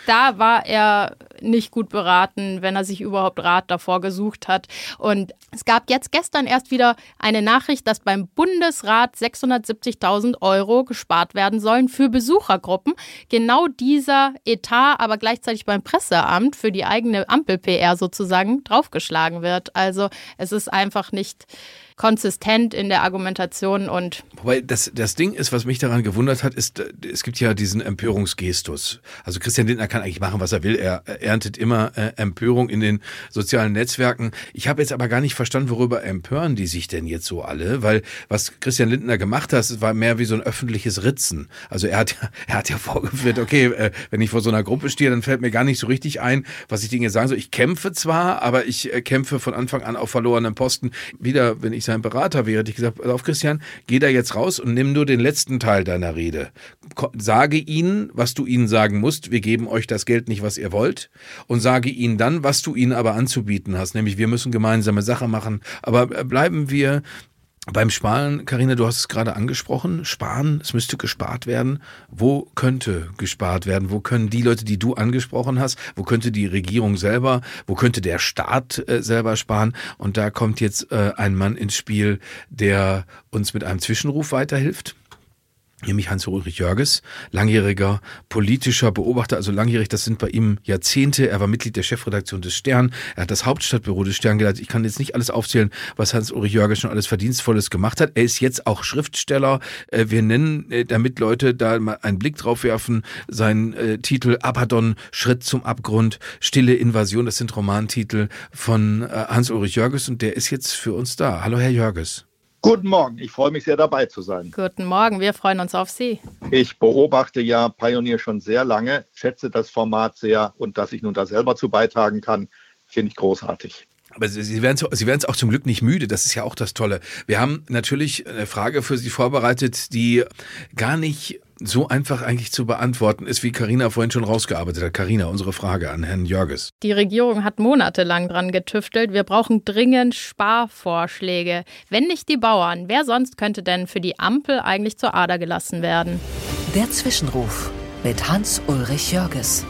Da war er nicht gut beraten, wenn er sich überhaupt Rat davor gesucht hat. Und es gab jetzt gestern erst wieder eine Nachricht, dass beim Bundesrat 670.000 Euro gespart werden sollen für Besuchergruppen. Genau dieser Etat, aber gleichzeitig beim Presseamt für die eigene Ampel-PR sozusagen draufgeschlagen wird. Also es ist einfach nicht konsistent in der Argumentation und. Wobei das, das Ding ist, was mich daran gewundert hat, ist, es gibt ja diesen Empörungsgestus. Also Christian Lindner kann eigentlich machen, was er will. Er erntet immer äh, Empörung in den sozialen Netzwerken. Ich habe jetzt aber gar nicht verstanden, worüber empören die sich denn jetzt so alle, weil was Christian Lindner gemacht hat, war mehr wie so ein öffentliches Ritzen. Also er hat er hat ja vorgeführt, okay, äh, wenn ich vor so einer Gruppe stehe, dann fällt mir gar nicht so richtig ein, was ich Dinge sagen soll. Ich kämpfe zwar, aber ich äh, kämpfe von Anfang an auf verlorenen Posten. Wieder, wenn ich ich sein Berater wäre, hätte ich gesagt, auf Christian, geh da jetzt raus und nimm nur den letzten Teil deiner Rede. Sage ihnen, was du ihnen sagen musst. Wir geben euch das Geld nicht, was ihr wollt. Und sage ihnen dann, was du ihnen aber anzubieten hast. Nämlich, wir müssen gemeinsame Sache machen. Aber äh, bleiben wir beim Sparen, Karina, du hast es gerade angesprochen, sparen, es müsste gespart werden. Wo könnte gespart werden? Wo können die Leute, die du angesprochen hast, wo könnte die Regierung selber, wo könnte der Staat äh, selber sparen? Und da kommt jetzt äh, ein Mann ins Spiel, der uns mit einem Zwischenruf weiterhilft nämlich Hans-Ulrich Jörges, langjähriger politischer Beobachter, also langjährig, das sind bei ihm Jahrzehnte. Er war Mitglied der Chefredaktion des Stern, er hat das Hauptstadtbüro des Stern geleitet. Ich kann jetzt nicht alles aufzählen, was Hans-Ulrich Jörges schon alles Verdienstvolles gemacht hat. Er ist jetzt auch Schriftsteller. Äh, wir nennen, äh, damit Leute da mal einen Blick drauf werfen, seinen äh, Titel Abaddon, Schritt zum Abgrund, Stille Invasion, das sind Romantitel von Hans-Ulrich Jörges und der ist jetzt für uns da. Hallo, Herr Jörges. Guten Morgen, ich freue mich sehr dabei zu sein. Guten Morgen, wir freuen uns auf Sie. Ich beobachte ja Pioneer schon sehr lange, schätze das Format sehr und dass ich nun da selber zu beitragen kann, finde ich großartig. Aber Sie werden Sie werden es auch zum Glück nicht müde. Das ist ja auch das Tolle. Wir haben natürlich eine Frage für Sie vorbereitet, die gar nicht so einfach eigentlich zu beantworten ist, wie Karina vorhin schon rausgearbeitet hat. Karina, unsere Frage an Herrn Jörges. Die Regierung hat monatelang dran getüftelt. Wir brauchen dringend Sparvorschläge. Wenn nicht die Bauern, wer sonst könnte denn für die Ampel eigentlich zur Ader gelassen werden? Der Zwischenruf mit Hans-Ulrich Jörges.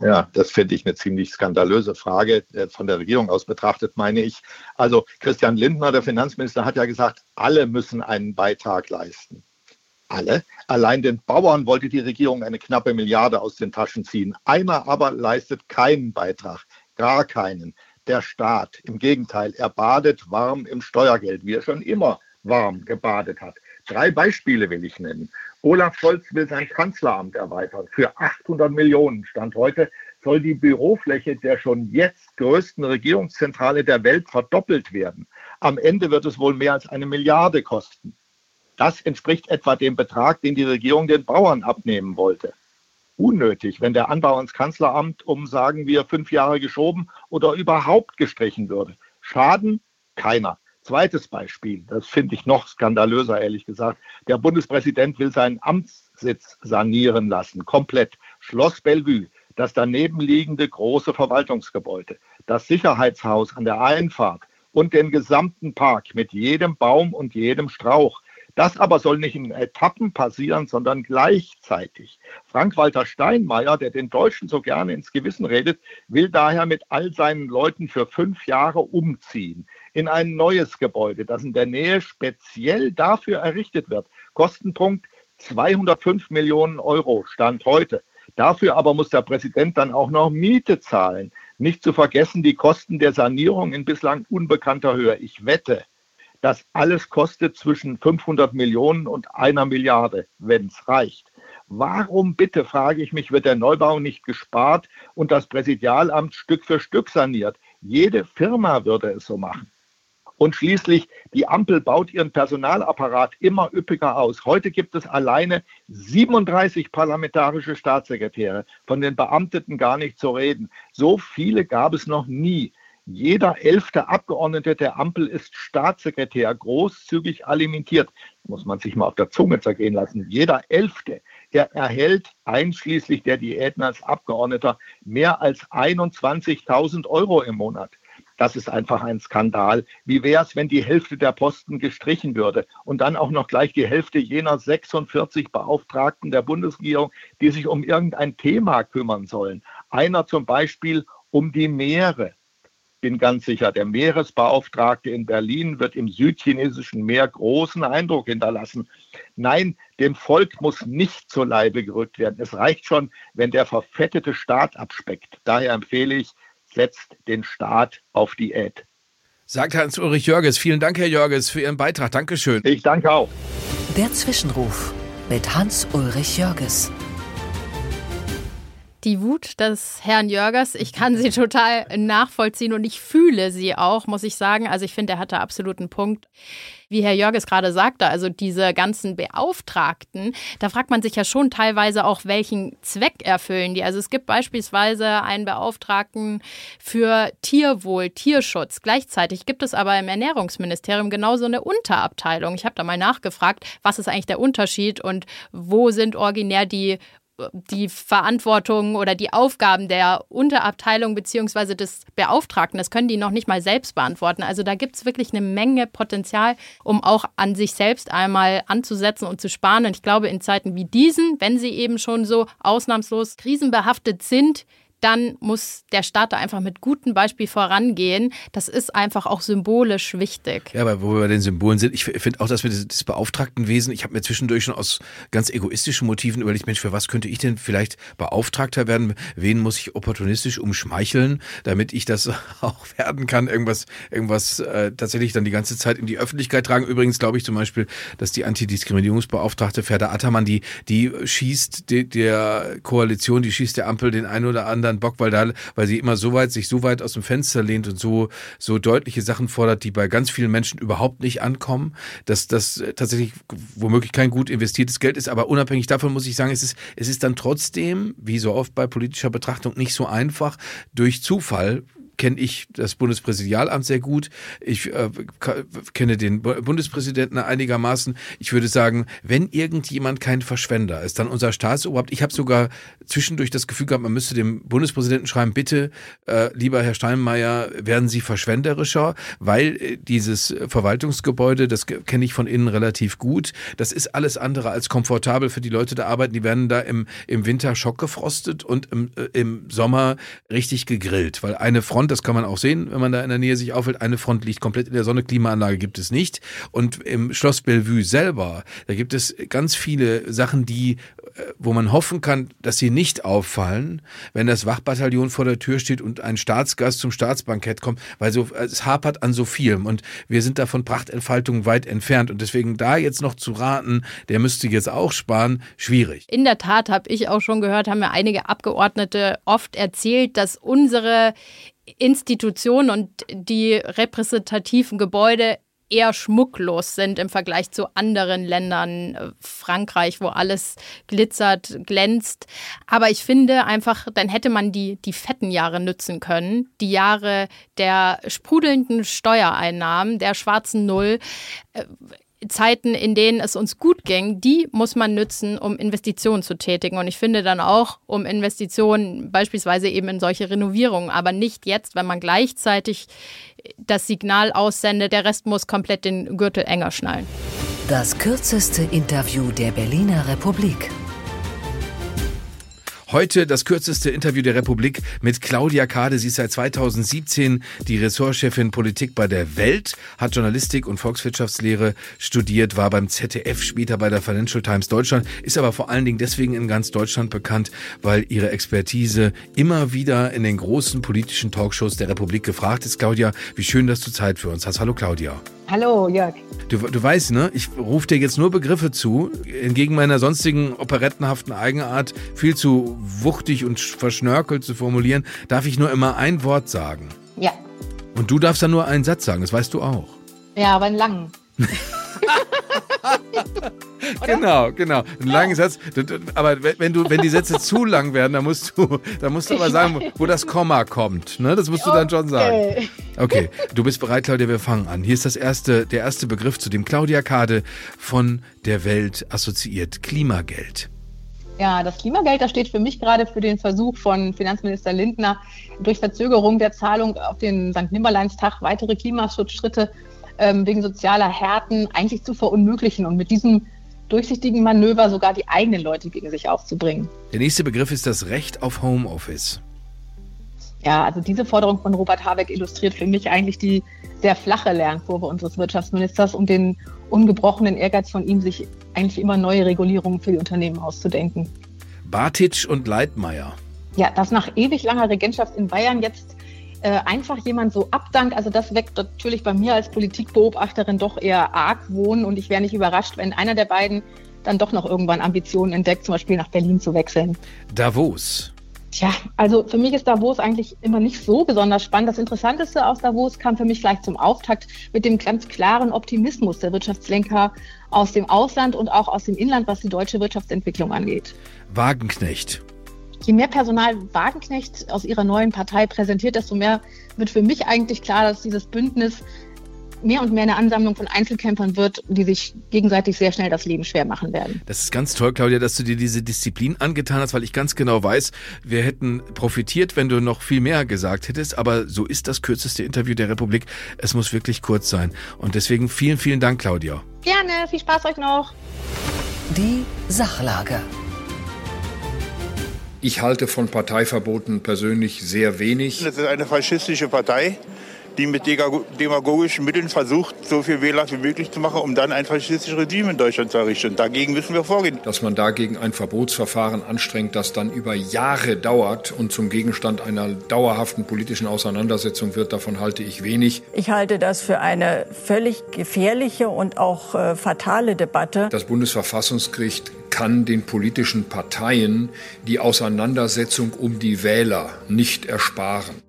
Ja, das finde ich eine ziemlich skandalöse Frage. Äh, von der Regierung aus betrachtet, meine ich. Also Christian Lindner, der Finanzminister, hat ja gesagt, alle müssen einen Beitrag leisten. Alle. Allein den Bauern wollte die Regierung eine knappe Milliarde aus den Taschen ziehen. Einer aber leistet keinen Beitrag, gar keinen. Der Staat. Im Gegenteil, er badet warm im Steuergeld, wie er schon immer warm gebadet hat. Drei Beispiele will ich nennen. Olaf Scholz will sein Kanzleramt erweitern. Für 800 Millionen Stand heute soll die Bürofläche der schon jetzt größten Regierungszentrale der Welt verdoppelt werden. Am Ende wird es wohl mehr als eine Milliarde kosten. Das entspricht etwa dem Betrag, den die Regierung den Bauern abnehmen wollte. Unnötig, wenn der Anbau ins Kanzleramt um, sagen wir, fünf Jahre geschoben oder überhaupt gestrichen würde. Schaden? Keiner. Zweites Beispiel, das finde ich noch skandalöser, ehrlich gesagt. Der Bundespräsident will seinen Amtssitz sanieren lassen, komplett. Schloss Bellevue, das daneben liegende große Verwaltungsgebäude, das Sicherheitshaus an der Einfahrt und den gesamten Park mit jedem Baum und jedem Strauch. Das aber soll nicht in Etappen passieren, sondern gleichzeitig. Frank-Walter Steinmeier, der den Deutschen so gerne ins Gewissen redet, will daher mit all seinen Leuten für fünf Jahre umziehen in ein neues Gebäude, das in der Nähe speziell dafür errichtet wird. Kostenpunkt 205 Millionen Euro, Stand heute. Dafür aber muss der Präsident dann auch noch Miete zahlen. Nicht zu vergessen die Kosten der Sanierung in bislang unbekannter Höhe. Ich wette, das alles kostet zwischen 500 Millionen und einer Milliarde, wenn es reicht. Warum bitte, frage ich mich, wird der Neubau nicht gespart und das Präsidialamt Stück für Stück saniert? Jede Firma würde es so machen. Und schließlich, die Ampel baut ihren Personalapparat immer üppiger aus. Heute gibt es alleine 37 parlamentarische Staatssekretäre, von den Beamteten gar nicht zu reden. So viele gab es noch nie. Jeder elfte Abgeordnete der Ampel ist Staatssekretär, großzügig alimentiert. Muss man sich mal auf der Zunge zergehen lassen. Jeder elfte. Er erhält einschließlich der Diäten als Abgeordneter mehr als 21.000 Euro im Monat. Das ist einfach ein Skandal. Wie wäre es, wenn die Hälfte der Posten gestrichen würde und dann auch noch gleich die Hälfte jener 46 Beauftragten der Bundesregierung, die sich um irgendein Thema kümmern sollen? Einer zum Beispiel um die Meere. Bin ganz sicher, der Meeresbeauftragte in Berlin wird im südchinesischen Meer großen Eindruck hinterlassen. Nein, dem Volk muss nicht zur Leibe gerückt werden. Es reicht schon, wenn der verfettete Staat abspeckt. Daher empfehle ich, setzt den Staat auf Diät. Sagt Hans-Ulrich Jörges. Vielen Dank, Herr Jörges, für Ihren Beitrag. Dankeschön. Ich danke auch. Der Zwischenruf mit Hans-Ulrich Jörges. Die Wut des Herrn Jörgers, ich kann sie total nachvollziehen und ich fühle sie auch, muss ich sagen. Also ich finde, er hatte absoluten Punkt. Wie Herr Jörges gerade sagte, also diese ganzen Beauftragten, da fragt man sich ja schon teilweise auch, welchen Zweck erfüllen die. Also es gibt beispielsweise einen Beauftragten für Tierwohl, Tierschutz. Gleichzeitig gibt es aber im Ernährungsministerium genauso eine Unterabteilung. Ich habe da mal nachgefragt, was ist eigentlich der Unterschied und wo sind originär die die Verantwortung oder die Aufgaben der Unterabteilung beziehungsweise des Beauftragten, das können die noch nicht mal selbst beantworten. Also da gibt es wirklich eine Menge Potenzial, um auch an sich selbst einmal anzusetzen und zu sparen. Und ich glaube, in Zeiten wie diesen, wenn sie eben schon so ausnahmslos krisenbehaftet sind, dann muss der Staat da einfach mit gutem Beispiel vorangehen. Das ist einfach auch symbolisch wichtig. Ja, aber wo wir bei den Symbolen sind, ich finde auch, dass wir das Beauftragtenwesen, ich habe mir zwischendurch schon aus ganz egoistischen Motiven überlegt, Mensch, für was könnte ich denn vielleicht Beauftragter werden? Wen muss ich opportunistisch umschmeicheln, damit ich das auch werden kann? Irgendwas, irgendwas äh, tatsächlich dann die ganze Zeit in die Öffentlichkeit tragen. Übrigens glaube ich zum Beispiel, dass die Antidiskriminierungsbeauftragte Ferda Attermann, die, die schießt die, der Koalition, die schießt der Ampel den einen oder anderen dann Bock, weil da, weil sie immer so weit, sich so weit aus dem Fenster lehnt und so, so deutliche Sachen fordert, die bei ganz vielen Menschen überhaupt nicht ankommen, dass das tatsächlich womöglich kein gut investiertes Geld ist. Aber unabhängig davon muss ich sagen, es ist, es ist dann trotzdem, wie so oft bei politischer Betrachtung, nicht so einfach, durch Zufall kenne ich das Bundespräsidialamt sehr gut. Ich äh, kenne den Bundespräsidenten einigermaßen. Ich würde sagen, wenn irgendjemand kein Verschwender ist, dann unser Staatsoberhaupt. Ich habe sogar zwischendurch das Gefühl gehabt, man müsste dem Bundespräsidenten schreiben, bitte, äh, lieber Herr Steinmeier, werden Sie verschwenderischer, weil äh, dieses Verwaltungsgebäude, das kenne ich von innen relativ gut, das ist alles andere als komfortabel für die Leute, da arbeiten. Die werden da im, im Winter schockgefrostet und im, äh, im Sommer richtig gegrillt, weil eine Front das kann man auch sehen, wenn man da in der Nähe sich aufhält. Eine Front liegt komplett in der Sonne, Klimaanlage gibt es nicht. Und im Schloss Bellevue selber, da gibt es ganz viele Sachen, die, äh, wo man hoffen kann, dass sie nicht auffallen, wenn das Wachbataillon vor der Tür steht und ein Staatsgast zum Staatsbankett kommt, weil so, es hapert an so vielem. Und wir sind da von Prachtentfaltung weit entfernt. Und deswegen da jetzt noch zu raten, der müsste jetzt auch sparen, schwierig. In der Tat habe ich auch schon gehört, haben mir einige Abgeordnete oft erzählt, dass unsere Institutionen und die repräsentativen Gebäude eher schmucklos sind im Vergleich zu anderen Ländern, äh, Frankreich, wo alles glitzert, glänzt. Aber ich finde einfach, dann hätte man die, die fetten Jahre nützen können, die Jahre der sprudelnden Steuereinnahmen, der schwarzen Null. Zeiten, in denen es uns gut ging, die muss man nützen, um Investitionen zu tätigen. Und ich finde dann auch, um Investitionen beispielsweise eben in solche Renovierungen, aber nicht jetzt, wenn man gleichzeitig das Signal aussendet, der Rest muss komplett den Gürtel enger schnallen. Das kürzeste Interview der Berliner Republik. Heute das kürzeste Interview der Republik mit Claudia Kade. Sie ist seit 2017 die Ressortchefin Politik bei der Welt, hat Journalistik und Volkswirtschaftslehre studiert, war beim ZDF, später bei der Financial Times Deutschland, ist aber vor allen Dingen deswegen in ganz Deutschland bekannt, weil ihre Expertise immer wieder in den großen politischen Talkshows der Republik gefragt ist. Claudia, wie schön, dass du Zeit für uns hast. Hallo Claudia. Hallo, Jörg. Du, du weißt, ne? Ich rufe dir jetzt nur Begriffe zu, entgegen meiner sonstigen operettenhaften Eigenart, viel zu wuchtig und verschnörkelt zu formulieren, darf ich nur immer ein Wort sagen. Ja. Und du darfst dann nur einen Satz sagen, das weißt du auch. Ja, aber einen langen. genau, genau. Ein langer Satz. Aber wenn du, wenn die Sätze zu lang werden, dann musst du, dann musst du aber sagen, wo das Komma kommt. Ne? Das musst du dann schon sagen. Okay, du bist bereit, Claudia, wir fangen an. Hier ist das erste, der erste Begriff, zu dem Claudia Kade von der Welt assoziiert. Klimageld. Ja, das Klimageld, das steht für mich gerade für den Versuch von Finanzminister Lindner, durch Verzögerung der Zahlung auf den St. Nimmerleinstag weitere Klimaschutzschritte ähm, wegen sozialer Härten eigentlich zu verunmöglichen und mit diesem durchsichtigen Manöver sogar die eigenen Leute gegen sich aufzubringen. Der nächste Begriff ist das Recht auf Homeoffice. Ja, also diese Forderung von Robert Habeck illustriert für mich eigentlich die sehr flache Lernkurve unseres Wirtschaftsministers und den ungebrochenen Ehrgeiz von ihm, sich eigentlich immer neue Regulierungen für die Unternehmen auszudenken. Bartitsch und Leitmeier. Ja, dass nach ewig langer Regentschaft in Bayern jetzt äh, einfach jemand so abdankt, also das weckt natürlich bei mir als Politikbeobachterin doch eher Argwohn und ich wäre nicht überrascht, wenn einer der beiden dann doch noch irgendwann Ambitionen entdeckt, zum Beispiel nach Berlin zu wechseln. Davos. Tja, also für mich ist Davos eigentlich immer nicht so besonders spannend. Das Interessanteste aus Davos kam für mich gleich zum Auftakt mit dem ganz klaren Optimismus der Wirtschaftslenker aus dem Ausland und auch aus dem Inland, was die deutsche Wirtschaftsentwicklung angeht. Wagenknecht. Je mehr Personal Wagenknecht aus ihrer neuen Partei präsentiert, desto mehr wird für mich eigentlich klar, dass dieses Bündnis mehr und mehr eine Ansammlung von Einzelkämpfern wird, die sich gegenseitig sehr schnell das Leben schwer machen werden. Das ist ganz toll, Claudia, dass du dir diese Disziplin angetan hast, weil ich ganz genau weiß, wir hätten profitiert, wenn du noch viel mehr gesagt hättest. Aber so ist das kürzeste Interview der Republik. Es muss wirklich kurz sein. Und deswegen vielen, vielen Dank, Claudia. Gerne, viel Spaß euch noch. Die Sachlage. Ich halte von Parteiverboten persönlich sehr wenig. Das ist eine faschistische Partei, die mit demagogischen Mitteln versucht, so viel Wähler wie möglich zu machen, um dann ein faschistisches Regime in Deutschland zu errichten. Dagegen müssen wir vorgehen. Dass man dagegen ein Verbotsverfahren anstrengt, das dann über Jahre dauert und zum Gegenstand einer dauerhaften politischen Auseinandersetzung wird, davon halte ich wenig. Ich halte das für eine völlig gefährliche und auch äh, fatale Debatte. Das Bundesverfassungsgericht kann den politischen Parteien die Auseinandersetzung um die Wähler nicht ersparen.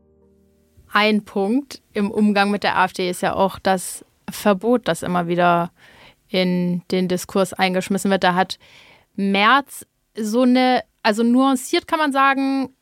Ein Punkt im Umgang mit der AfD ist ja auch das Verbot, das immer wieder in den Diskurs eingeschmissen wird. Da hat Merz so eine, also nuanciert kann man sagen,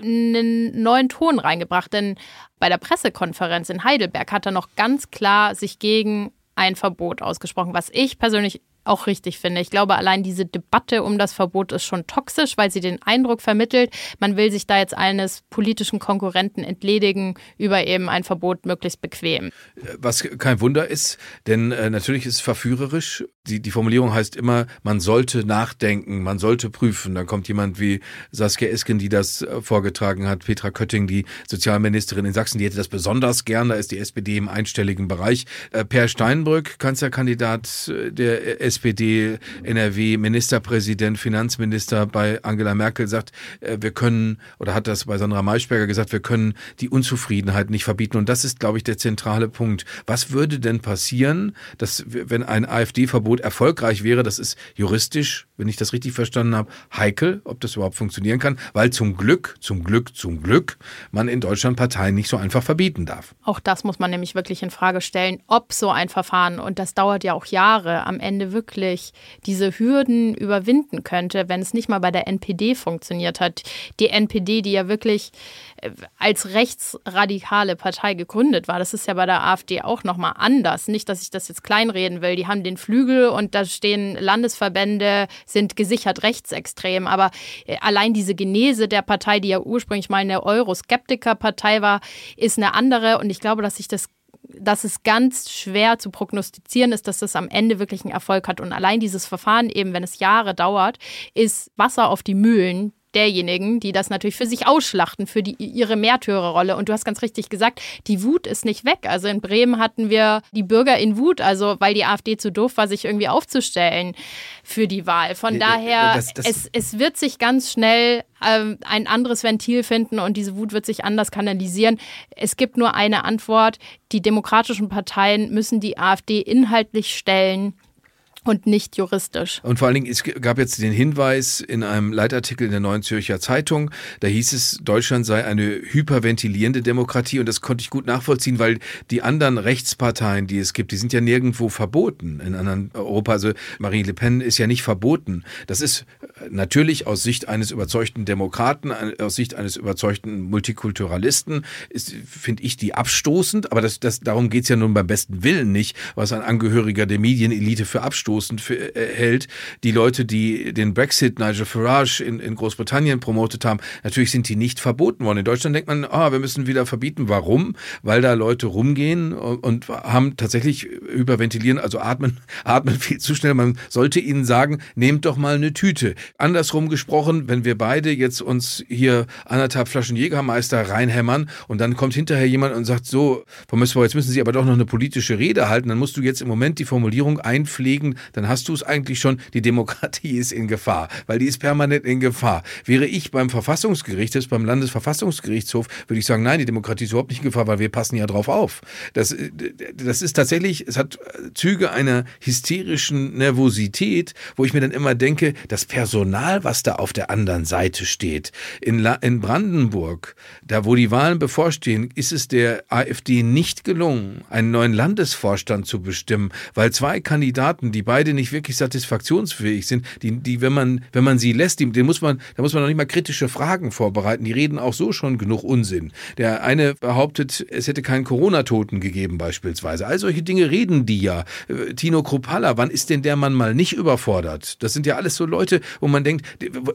einen neuen Ton reingebracht. Denn bei der Pressekonferenz in Heidelberg hat er noch ganz klar sich gegen ein Verbot ausgesprochen, was ich persönlich auch richtig finde. Ich glaube, allein diese Debatte um das Verbot ist schon toxisch, weil sie den Eindruck vermittelt, man will sich da jetzt eines politischen Konkurrenten entledigen über eben ein Verbot möglichst bequem. Was kein Wunder ist, denn äh, natürlich ist es verführerisch. Die, die Formulierung heißt immer, man sollte nachdenken, man sollte prüfen. Dann kommt jemand wie Saskia Esken, die das äh, vorgetragen hat, Petra Kötting, die Sozialministerin in Sachsen, die hätte das besonders gern. Da ist die SPD im einstelligen Bereich. Äh, per Steinbrück, Kanzlerkandidat äh, der SPD, NRW, Ministerpräsident, Finanzminister bei Angela Merkel sagt, äh, wir können, oder hat das bei Sandra Maischberger gesagt, wir können die Unzufriedenheit nicht verbieten. Und das ist, glaube ich, der zentrale Punkt. Was würde denn passieren, dass, wenn ein AfD-Verbot erfolgreich wäre, das ist juristisch, wenn ich das richtig verstanden habe, heikel, ob das überhaupt funktionieren kann, weil zum Glück, zum Glück, zum Glück man in Deutschland Parteien nicht so einfach verbieten darf. Auch das muss man nämlich wirklich in Frage stellen, ob so ein Verfahren, und das dauert ja auch Jahre, am Ende wirklich wirklich diese Hürden überwinden könnte, wenn es nicht mal bei der NPD funktioniert hat. Die NPD, die ja wirklich äh, als rechtsradikale Partei gegründet war, das ist ja bei der AfD auch nochmal anders. Nicht, dass ich das jetzt kleinreden will. Die haben den Flügel und da stehen Landesverbände, sind gesichert rechtsextrem. Aber äh, allein diese Genese der Partei, die ja ursprünglich mal eine Euroskeptiker-Partei war, ist eine andere. Und ich glaube, dass sich das dass es ganz schwer zu prognostizieren ist, dass das am Ende wirklich einen Erfolg hat. Und allein dieses Verfahren eben, wenn es Jahre dauert, ist Wasser auf die Mühlen derjenigen, die das natürlich für sich ausschlachten, für die, ihre Märtyrerrolle. Und du hast ganz richtig gesagt, die Wut ist nicht weg. Also in Bremen hatten wir die Bürger in Wut, also weil die AfD zu doof war, sich irgendwie aufzustellen für die Wahl. Von daher, das, das es, es wird sich ganz schnell ähm, ein anderes Ventil finden und diese Wut wird sich anders kanalisieren. Es gibt nur eine Antwort. Die demokratischen Parteien müssen die AfD inhaltlich stellen und nicht juristisch. Und vor allen Dingen, es gab jetzt den Hinweis in einem Leitartikel in der Neuen Zürcher Zeitung, da hieß es, Deutschland sei eine hyperventilierende Demokratie und das konnte ich gut nachvollziehen, weil die anderen Rechtsparteien, die es gibt, die sind ja nirgendwo verboten in anderen Europa. Also Marine Le Pen ist ja nicht verboten. Das ist natürlich aus Sicht eines überzeugten Demokraten, aus Sicht eines überzeugten Multikulturalisten, finde ich die abstoßend, aber das, das, darum geht's ja nun beim besten Willen nicht, was ein Angehöriger der Medienelite für abstoßend abstoßend für, äh, hält. Die Leute, die den Brexit, Nigel Farage in, in Großbritannien promotet haben, natürlich sind die nicht verboten worden. In Deutschland denkt man, ah, wir müssen wieder verbieten. Warum? Weil da Leute rumgehen und, haben tatsächlich überventilieren, also atmen, atmen viel zu schnell. Man sollte ihnen sagen, nehmt doch mal eine Tüte. Andersrum gesprochen, wenn wir beide jetzt uns hier anderthalb Flaschen Jägermeister reinhämmern und dann kommt hinterher jemand und sagt, so, Frau Mössbauer, jetzt müssen Sie aber doch noch eine politische Rede halten, dann musst du jetzt im Moment die Formulierung einpflegen, dann hast du es eigentlich schon, die Demokratie ist in Gefahr, weil die ist permanent in Gefahr. Wäre ich beim Verfassungsgericht, das beim Landesverfassungsgerichtshof, würde ich sagen, nein, die Demokratie ist überhaupt nicht in Gefahr, weil wir passen ja drauf auf. Das, das ist tatsächlich, es hat Züge einer hysterischen Nervosität, wo ich mir dann immer denke, das Personal, was da auf der anderen Seite steht, in, La in Brandenburg, da wo die Wahlen bevorstehen, ist es der AfD nicht gelungen, einen neuen Landesvorstand zu bestimmen, weil zwei Kandidaten, die beide nicht wirklich satisfaktionsfähig sind, die, die wenn man, wenn man sie lässt, die, den muss man, da muss man noch nicht mal kritische Fragen vorbereiten. Die reden auch so schon genug Unsinn. Der eine behauptet, es hätte keinen Corona-Toten gegeben beispielsweise. All solche Dinge reden die ja. Äh, Tino Kruppalla, wann ist denn der Mann mal nicht überfordert? Das sind ja alles so Leute, wo man denkt,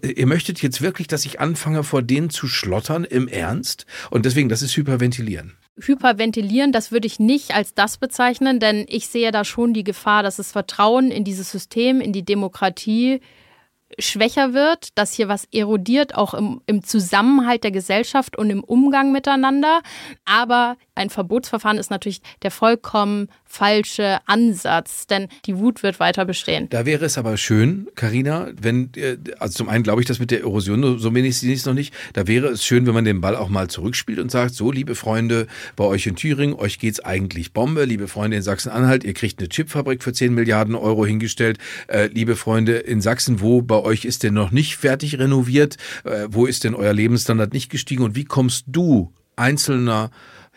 ihr möchtet jetzt wirklich, dass ich anfange, vor denen zu schlottern im Ernst? Und deswegen, das ist Hyperventilieren hyperventilieren, das würde ich nicht als das bezeichnen, denn ich sehe da schon die Gefahr, dass das Vertrauen in dieses System, in die Demokratie schwächer wird, dass hier was erodiert, auch im, im Zusammenhalt der Gesellschaft und im Umgang miteinander. Aber ein Verbotsverfahren ist natürlich der vollkommen falsche Ansatz, denn die Wut wird weiter bestehen. Da wäre es aber schön, Karina, wenn, äh, also zum einen glaube ich, das mit der Erosion, so wenig ist noch nicht, da wäre es schön, wenn man den Ball auch mal zurückspielt und sagt, so, liebe Freunde, bei euch in Thüringen, euch geht's eigentlich Bombe, liebe Freunde in Sachsen-Anhalt, ihr kriegt eine Chipfabrik für 10 Milliarden Euro hingestellt, äh, liebe Freunde in Sachsen, wo bei euch ist denn noch nicht fertig renoviert, äh, wo ist denn euer Lebensstandard nicht gestiegen? Und wie kommst du, einzelner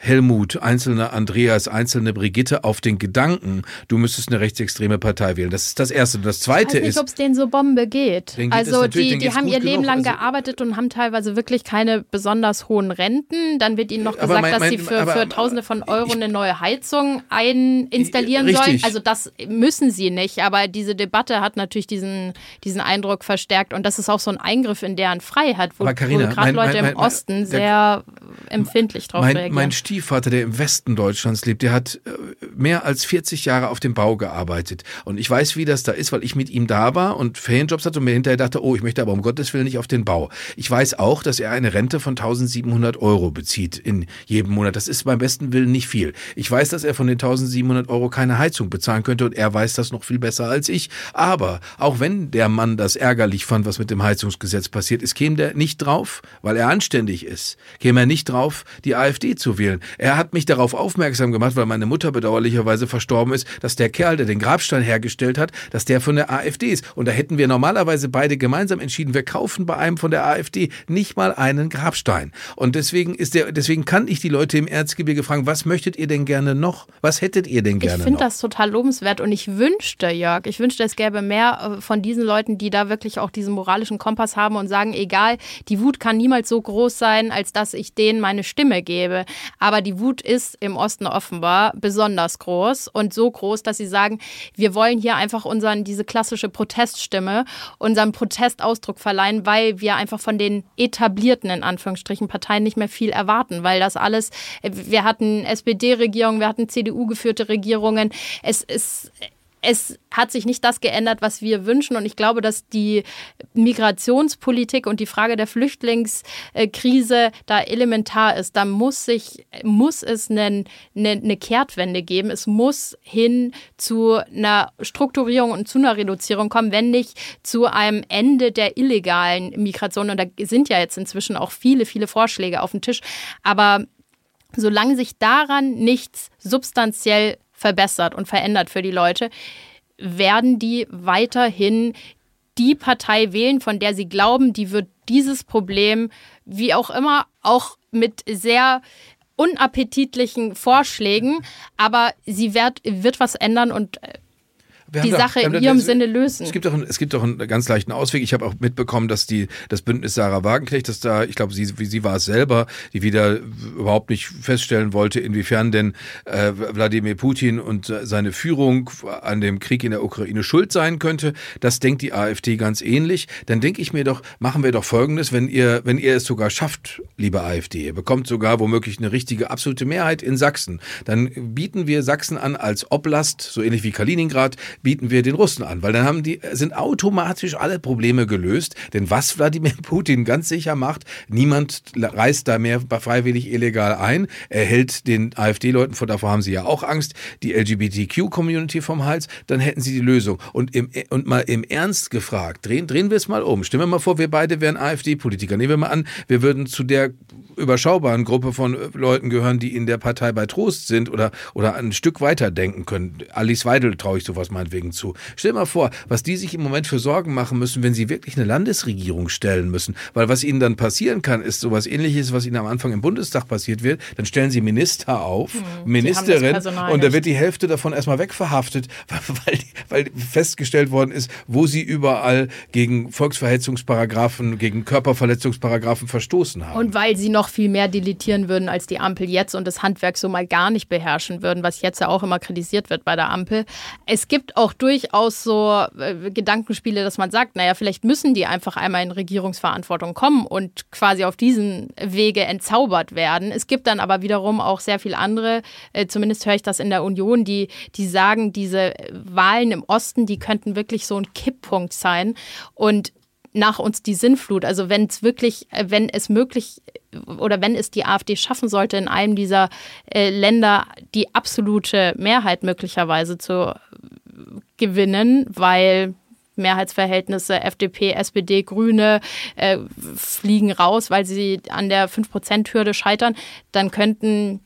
Helmut, einzelne Andreas, einzelne Brigitte auf den Gedanken, du müsstest eine rechtsextreme Partei wählen. Das ist das Erste. Und das Zweite ich weiß nicht, ist. ob es denen so Bombe geht. Geht also die, die haben ihr Leben genug. lang Also- gearbeitet und haben teilweise wirklich keine besonders hohen Renten. Dann wird ihnen noch gesagt, mein- dass mein- sie für, aber- für Tausende von Euro eine neue Heizung ein installieren sollen. Also das müssen sie nicht. Aber diese Debatte hat natürlich diesen, diesen Eindruck verstärkt. Und das ist auch so ein Eingriff in deren Freiheit, wo, wo gerade Leute im Osten der- sehr empfindlich drauf Mein, reagieren. mein Stiefvater, der im Westen Deutschlands lebt, der hat äh, mehr als 40 Jahre auf dem Bau gearbeitet. Und ich weiß, wie das da ist, weil ich mit ihm da war und Ferienjobs hatte und mir hinterher dachte, oh, ich möchte aber um Gottes Willen nicht auf den Bau. Ich weiß auch, dass er eine Rente von 1700 Euro bezieht in jedem Monat. Das ist beim besten Willen nicht viel. Ich weiß, dass er von den 1700 Euro keine Heizung bezahlen könnte und er weiß das noch viel besser als ich. Aber auch wenn der Mann das ärgerlich fand, was mit dem Heizungsgesetz passiert ist, käme der nicht drauf, weil er anständig ist, käme er nicht drauf, die AfD zu wählen. Er hat mich darauf aufmerksam gemacht, weil meine Mutter bedauerlicherweise verstorben ist, dass der Kerl, der den Grabstein hergestellt hat, dass der von der AfD ist. Und da hätten wir normalerweise beide gemeinsam entschieden, wir kaufen bei einem von der AfD nicht mal einen Grabstein. Und deswegen ist der, deswegen kann ich die Leute im Erzgebirge fragen, was möchtet ihr denn gerne noch? Was hättet ihr denn Ich gerne finde noch? das total lobenswert und ich wünschte, Jörg, ich wünschte, es gäbe mehr äh, von diesen Leuten, die da wirklich auch diesen moralischen Kompass haben und sagen, egal, die Wut kann niemals so groß sein, als dass ich denen meine Stimme gebe. Aber die Wut ist im Osten offenbar besonders groß und so groß, dass sie sagen, wir wollen hier einfach unseren, diese klassische Proteststimme, unserem Protestausdruck verleihen, weil wir einfach von den etablierten, in Anführungsstrichen, Parteien nicht mehr viel erwarten, weil das alles, wir hatten SPD-Regierungen, wir hatten CDU-geführte Regierungen. Es ist, es hat sich nicht das geändert, was wir wünschen. Und ich glaube, dass die Migrationspolitik und die Frage der Flüchtlingskrise da elementar ist. Da muss sich, muss es eine, eine, eine Kehrtwende geben. Es muss hin zu einer Strukturierung und zu einer Reduzierung kommen, wenn nicht zu einem Ende der illegalen Migration. Und da sind ja jetzt inzwischen auch viele, viele Vorschläge auf dem Tisch. Aber solange sich daran nichts substanziell verbessert und verändert für die Leute, werden die weiterhin die Partei wählen, von der sie glauben, die wird dieses Problem, wie auch immer, auch mit sehr unappetitlichen Vorschlägen, aber sie wird, wird was ändern und äh, die doch- Sache in ihrem es- Sinne lösen. Es gibt doch, einen- es gibt doch einen ganz leichten Ausweg. Ich habe auch mitbekommen, dass die, das Bündnis Sarah Wagenknecht, dass da, ich glaube, sie, sie war es selber, die wieder überhaupt nicht feststellen wollte, inwiefern denn äh, Wladimir Putin und seine Führung an dem Krieg in der Ukraine schuld sein könnte. Das denkt die AfD ganz ähnlich. Dann denke ich mir doch, machen wir doch Folgendes, wenn ihr, wenn ihr es sogar schafft, liebe AfD, ihr bekommt sogar womöglich eine richtige absolute Mehrheit in Sachsen, dann bieten wir Sachsen an als Oblast, so ähnlich wie Kaliningrad, bieten wir den Russen an, weil dann haben die, sind automatisch alle Probleme gelöst. Denn was Wladimir Putin ganz sicher macht, niemand reist da mehr freiwillig illegal ein. Er hält den AfD-Leuten, vor davor haben sie ja auch Angst, die LGBTQ-Community vom Hals, dann hätten sie die Lösung. Und, im, und mal im Ernst gefragt, drehen, drehen wir es mal um. Stellen wir mal vor, wir beide wären AfD-Politiker. Nehmen wir mal an, wir würden zu der überschaubaren Gruppe von Leuten gehören, die in der Partei bei Trost sind oder, oder ein Stück weiter denken können. Alice Weidel traue ich sowas meinetwegen zu. Stell dir mal vor, was die sich im Moment für Sorgen machen müssen, wenn sie wirklich eine Landesregierung stellen müssen. Weil was ihnen dann passieren kann, ist sowas ähnliches, was ihnen am Anfang im Bundestag passiert wird. Dann stellen sie Minister auf, Ministerin, Personal und da wird die Hälfte davon erstmal wegverhaftet, weil, weil festgestellt worden ist, wo sie überall gegen Volksverhetzungsparagraphen, gegen Körperverletzungsparagraphen verstoßen haben. Und weil sie noch viel mehr deletieren würden als die Ampel jetzt und das Handwerk so mal gar nicht beherrschen würden, was jetzt ja auch immer kritisiert wird bei der Ampel. Es gibt auch durchaus so äh, Gedankenspiele, dass man sagt, naja, vielleicht müssen die einfach einmal in Regierungsverantwortung kommen und quasi auf diesen Wege entzaubert werden. Es gibt dann aber wiederum auch sehr viel andere, äh, zumindest höre ich das in der Union, die, die sagen, diese Wahlen im Osten, die könnten wirklich so ein Kipppunkt sein. Und nach uns die Sinnflut. Also wenn es wirklich, äh, wenn es möglich oder wenn es die AfD schaffen sollte, in einem dieser äh, Länder die absolute Mehrheit möglicherweise zu gewinnen, weil Mehrheitsverhältnisse FDP, SPD, Grüne äh, fliegen raus, weil sie an der 5%-Hürde scheitern, dann könnten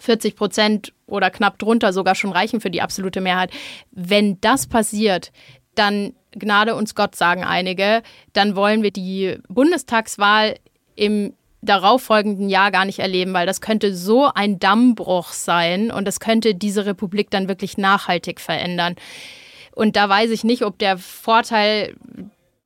40 Prozent oder knapp drunter sogar schon reichen für die absolute Mehrheit. Wenn das passiert, dann Gnade uns Gott, sagen einige, dann wollen wir die Bundestagswahl im darauffolgenden Jahr gar nicht erleben, weil das könnte so ein Dammbruch sein und es könnte diese Republik dann wirklich nachhaltig verändern. Und da weiß ich nicht, ob der Vorteil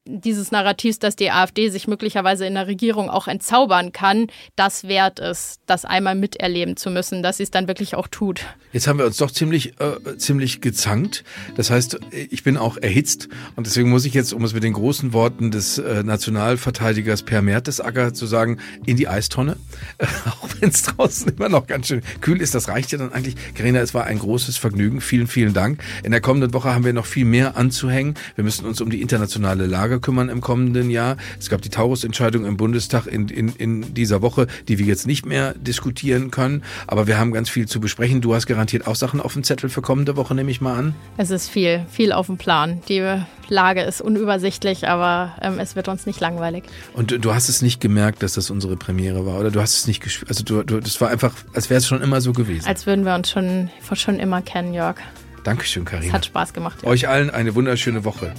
dieses Narrativs, dass die AfD sich möglicherweise in der Regierung auch entzaubern kann, das wert ist, das einmal miterleben zu müssen, dass sie es dann wirklich auch tut. Jetzt haben wir uns doch ziemlich, äh, ziemlich gezankt. Das heißt, ich bin auch erhitzt und deswegen muss ich jetzt, um es mit den großen Worten des äh, Nationalverteidigers Per Mertesacker zu sagen, in die Eistonne. auch wenn es draußen immer noch ganz schön kühl ist, das reicht ja dann eigentlich. Karina, es war ein großes Vergnügen. Vielen, vielen Dank. In der kommenden Woche haben wir noch viel mehr anzuhängen. Wir müssen uns um die internationale Lage kümmern im kommenden Jahr. Es gab die Taurus-Entscheidung im Bundestag in, in, in dieser Woche, die wir jetzt nicht mehr diskutieren können. Aber wir haben ganz viel zu besprechen. Du hast garantiert auch Sachen auf dem Zettel für kommende Woche, nehme ich mal an. Es ist viel, viel auf dem Plan. Die Lage ist unübersichtlich, aber ähm, es wird uns nicht langweilig. Und du hast es nicht gemerkt, dass das unsere Premiere war, oder? Du hast es nicht gespürt. Also du, du, das war einfach, als wäre es schon immer so gewesen. Als würden wir uns schon, schon immer kennen, Jörg. Dankeschön, Karina. Es hat Spaß gemacht. Ja. Euch allen eine wunderschöne Woche.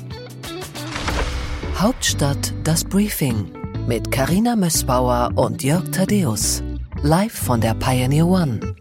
Hauptstadt das Briefing mit Karina Mössbauer und Jörg Thaddeus. Live von der Pioneer One.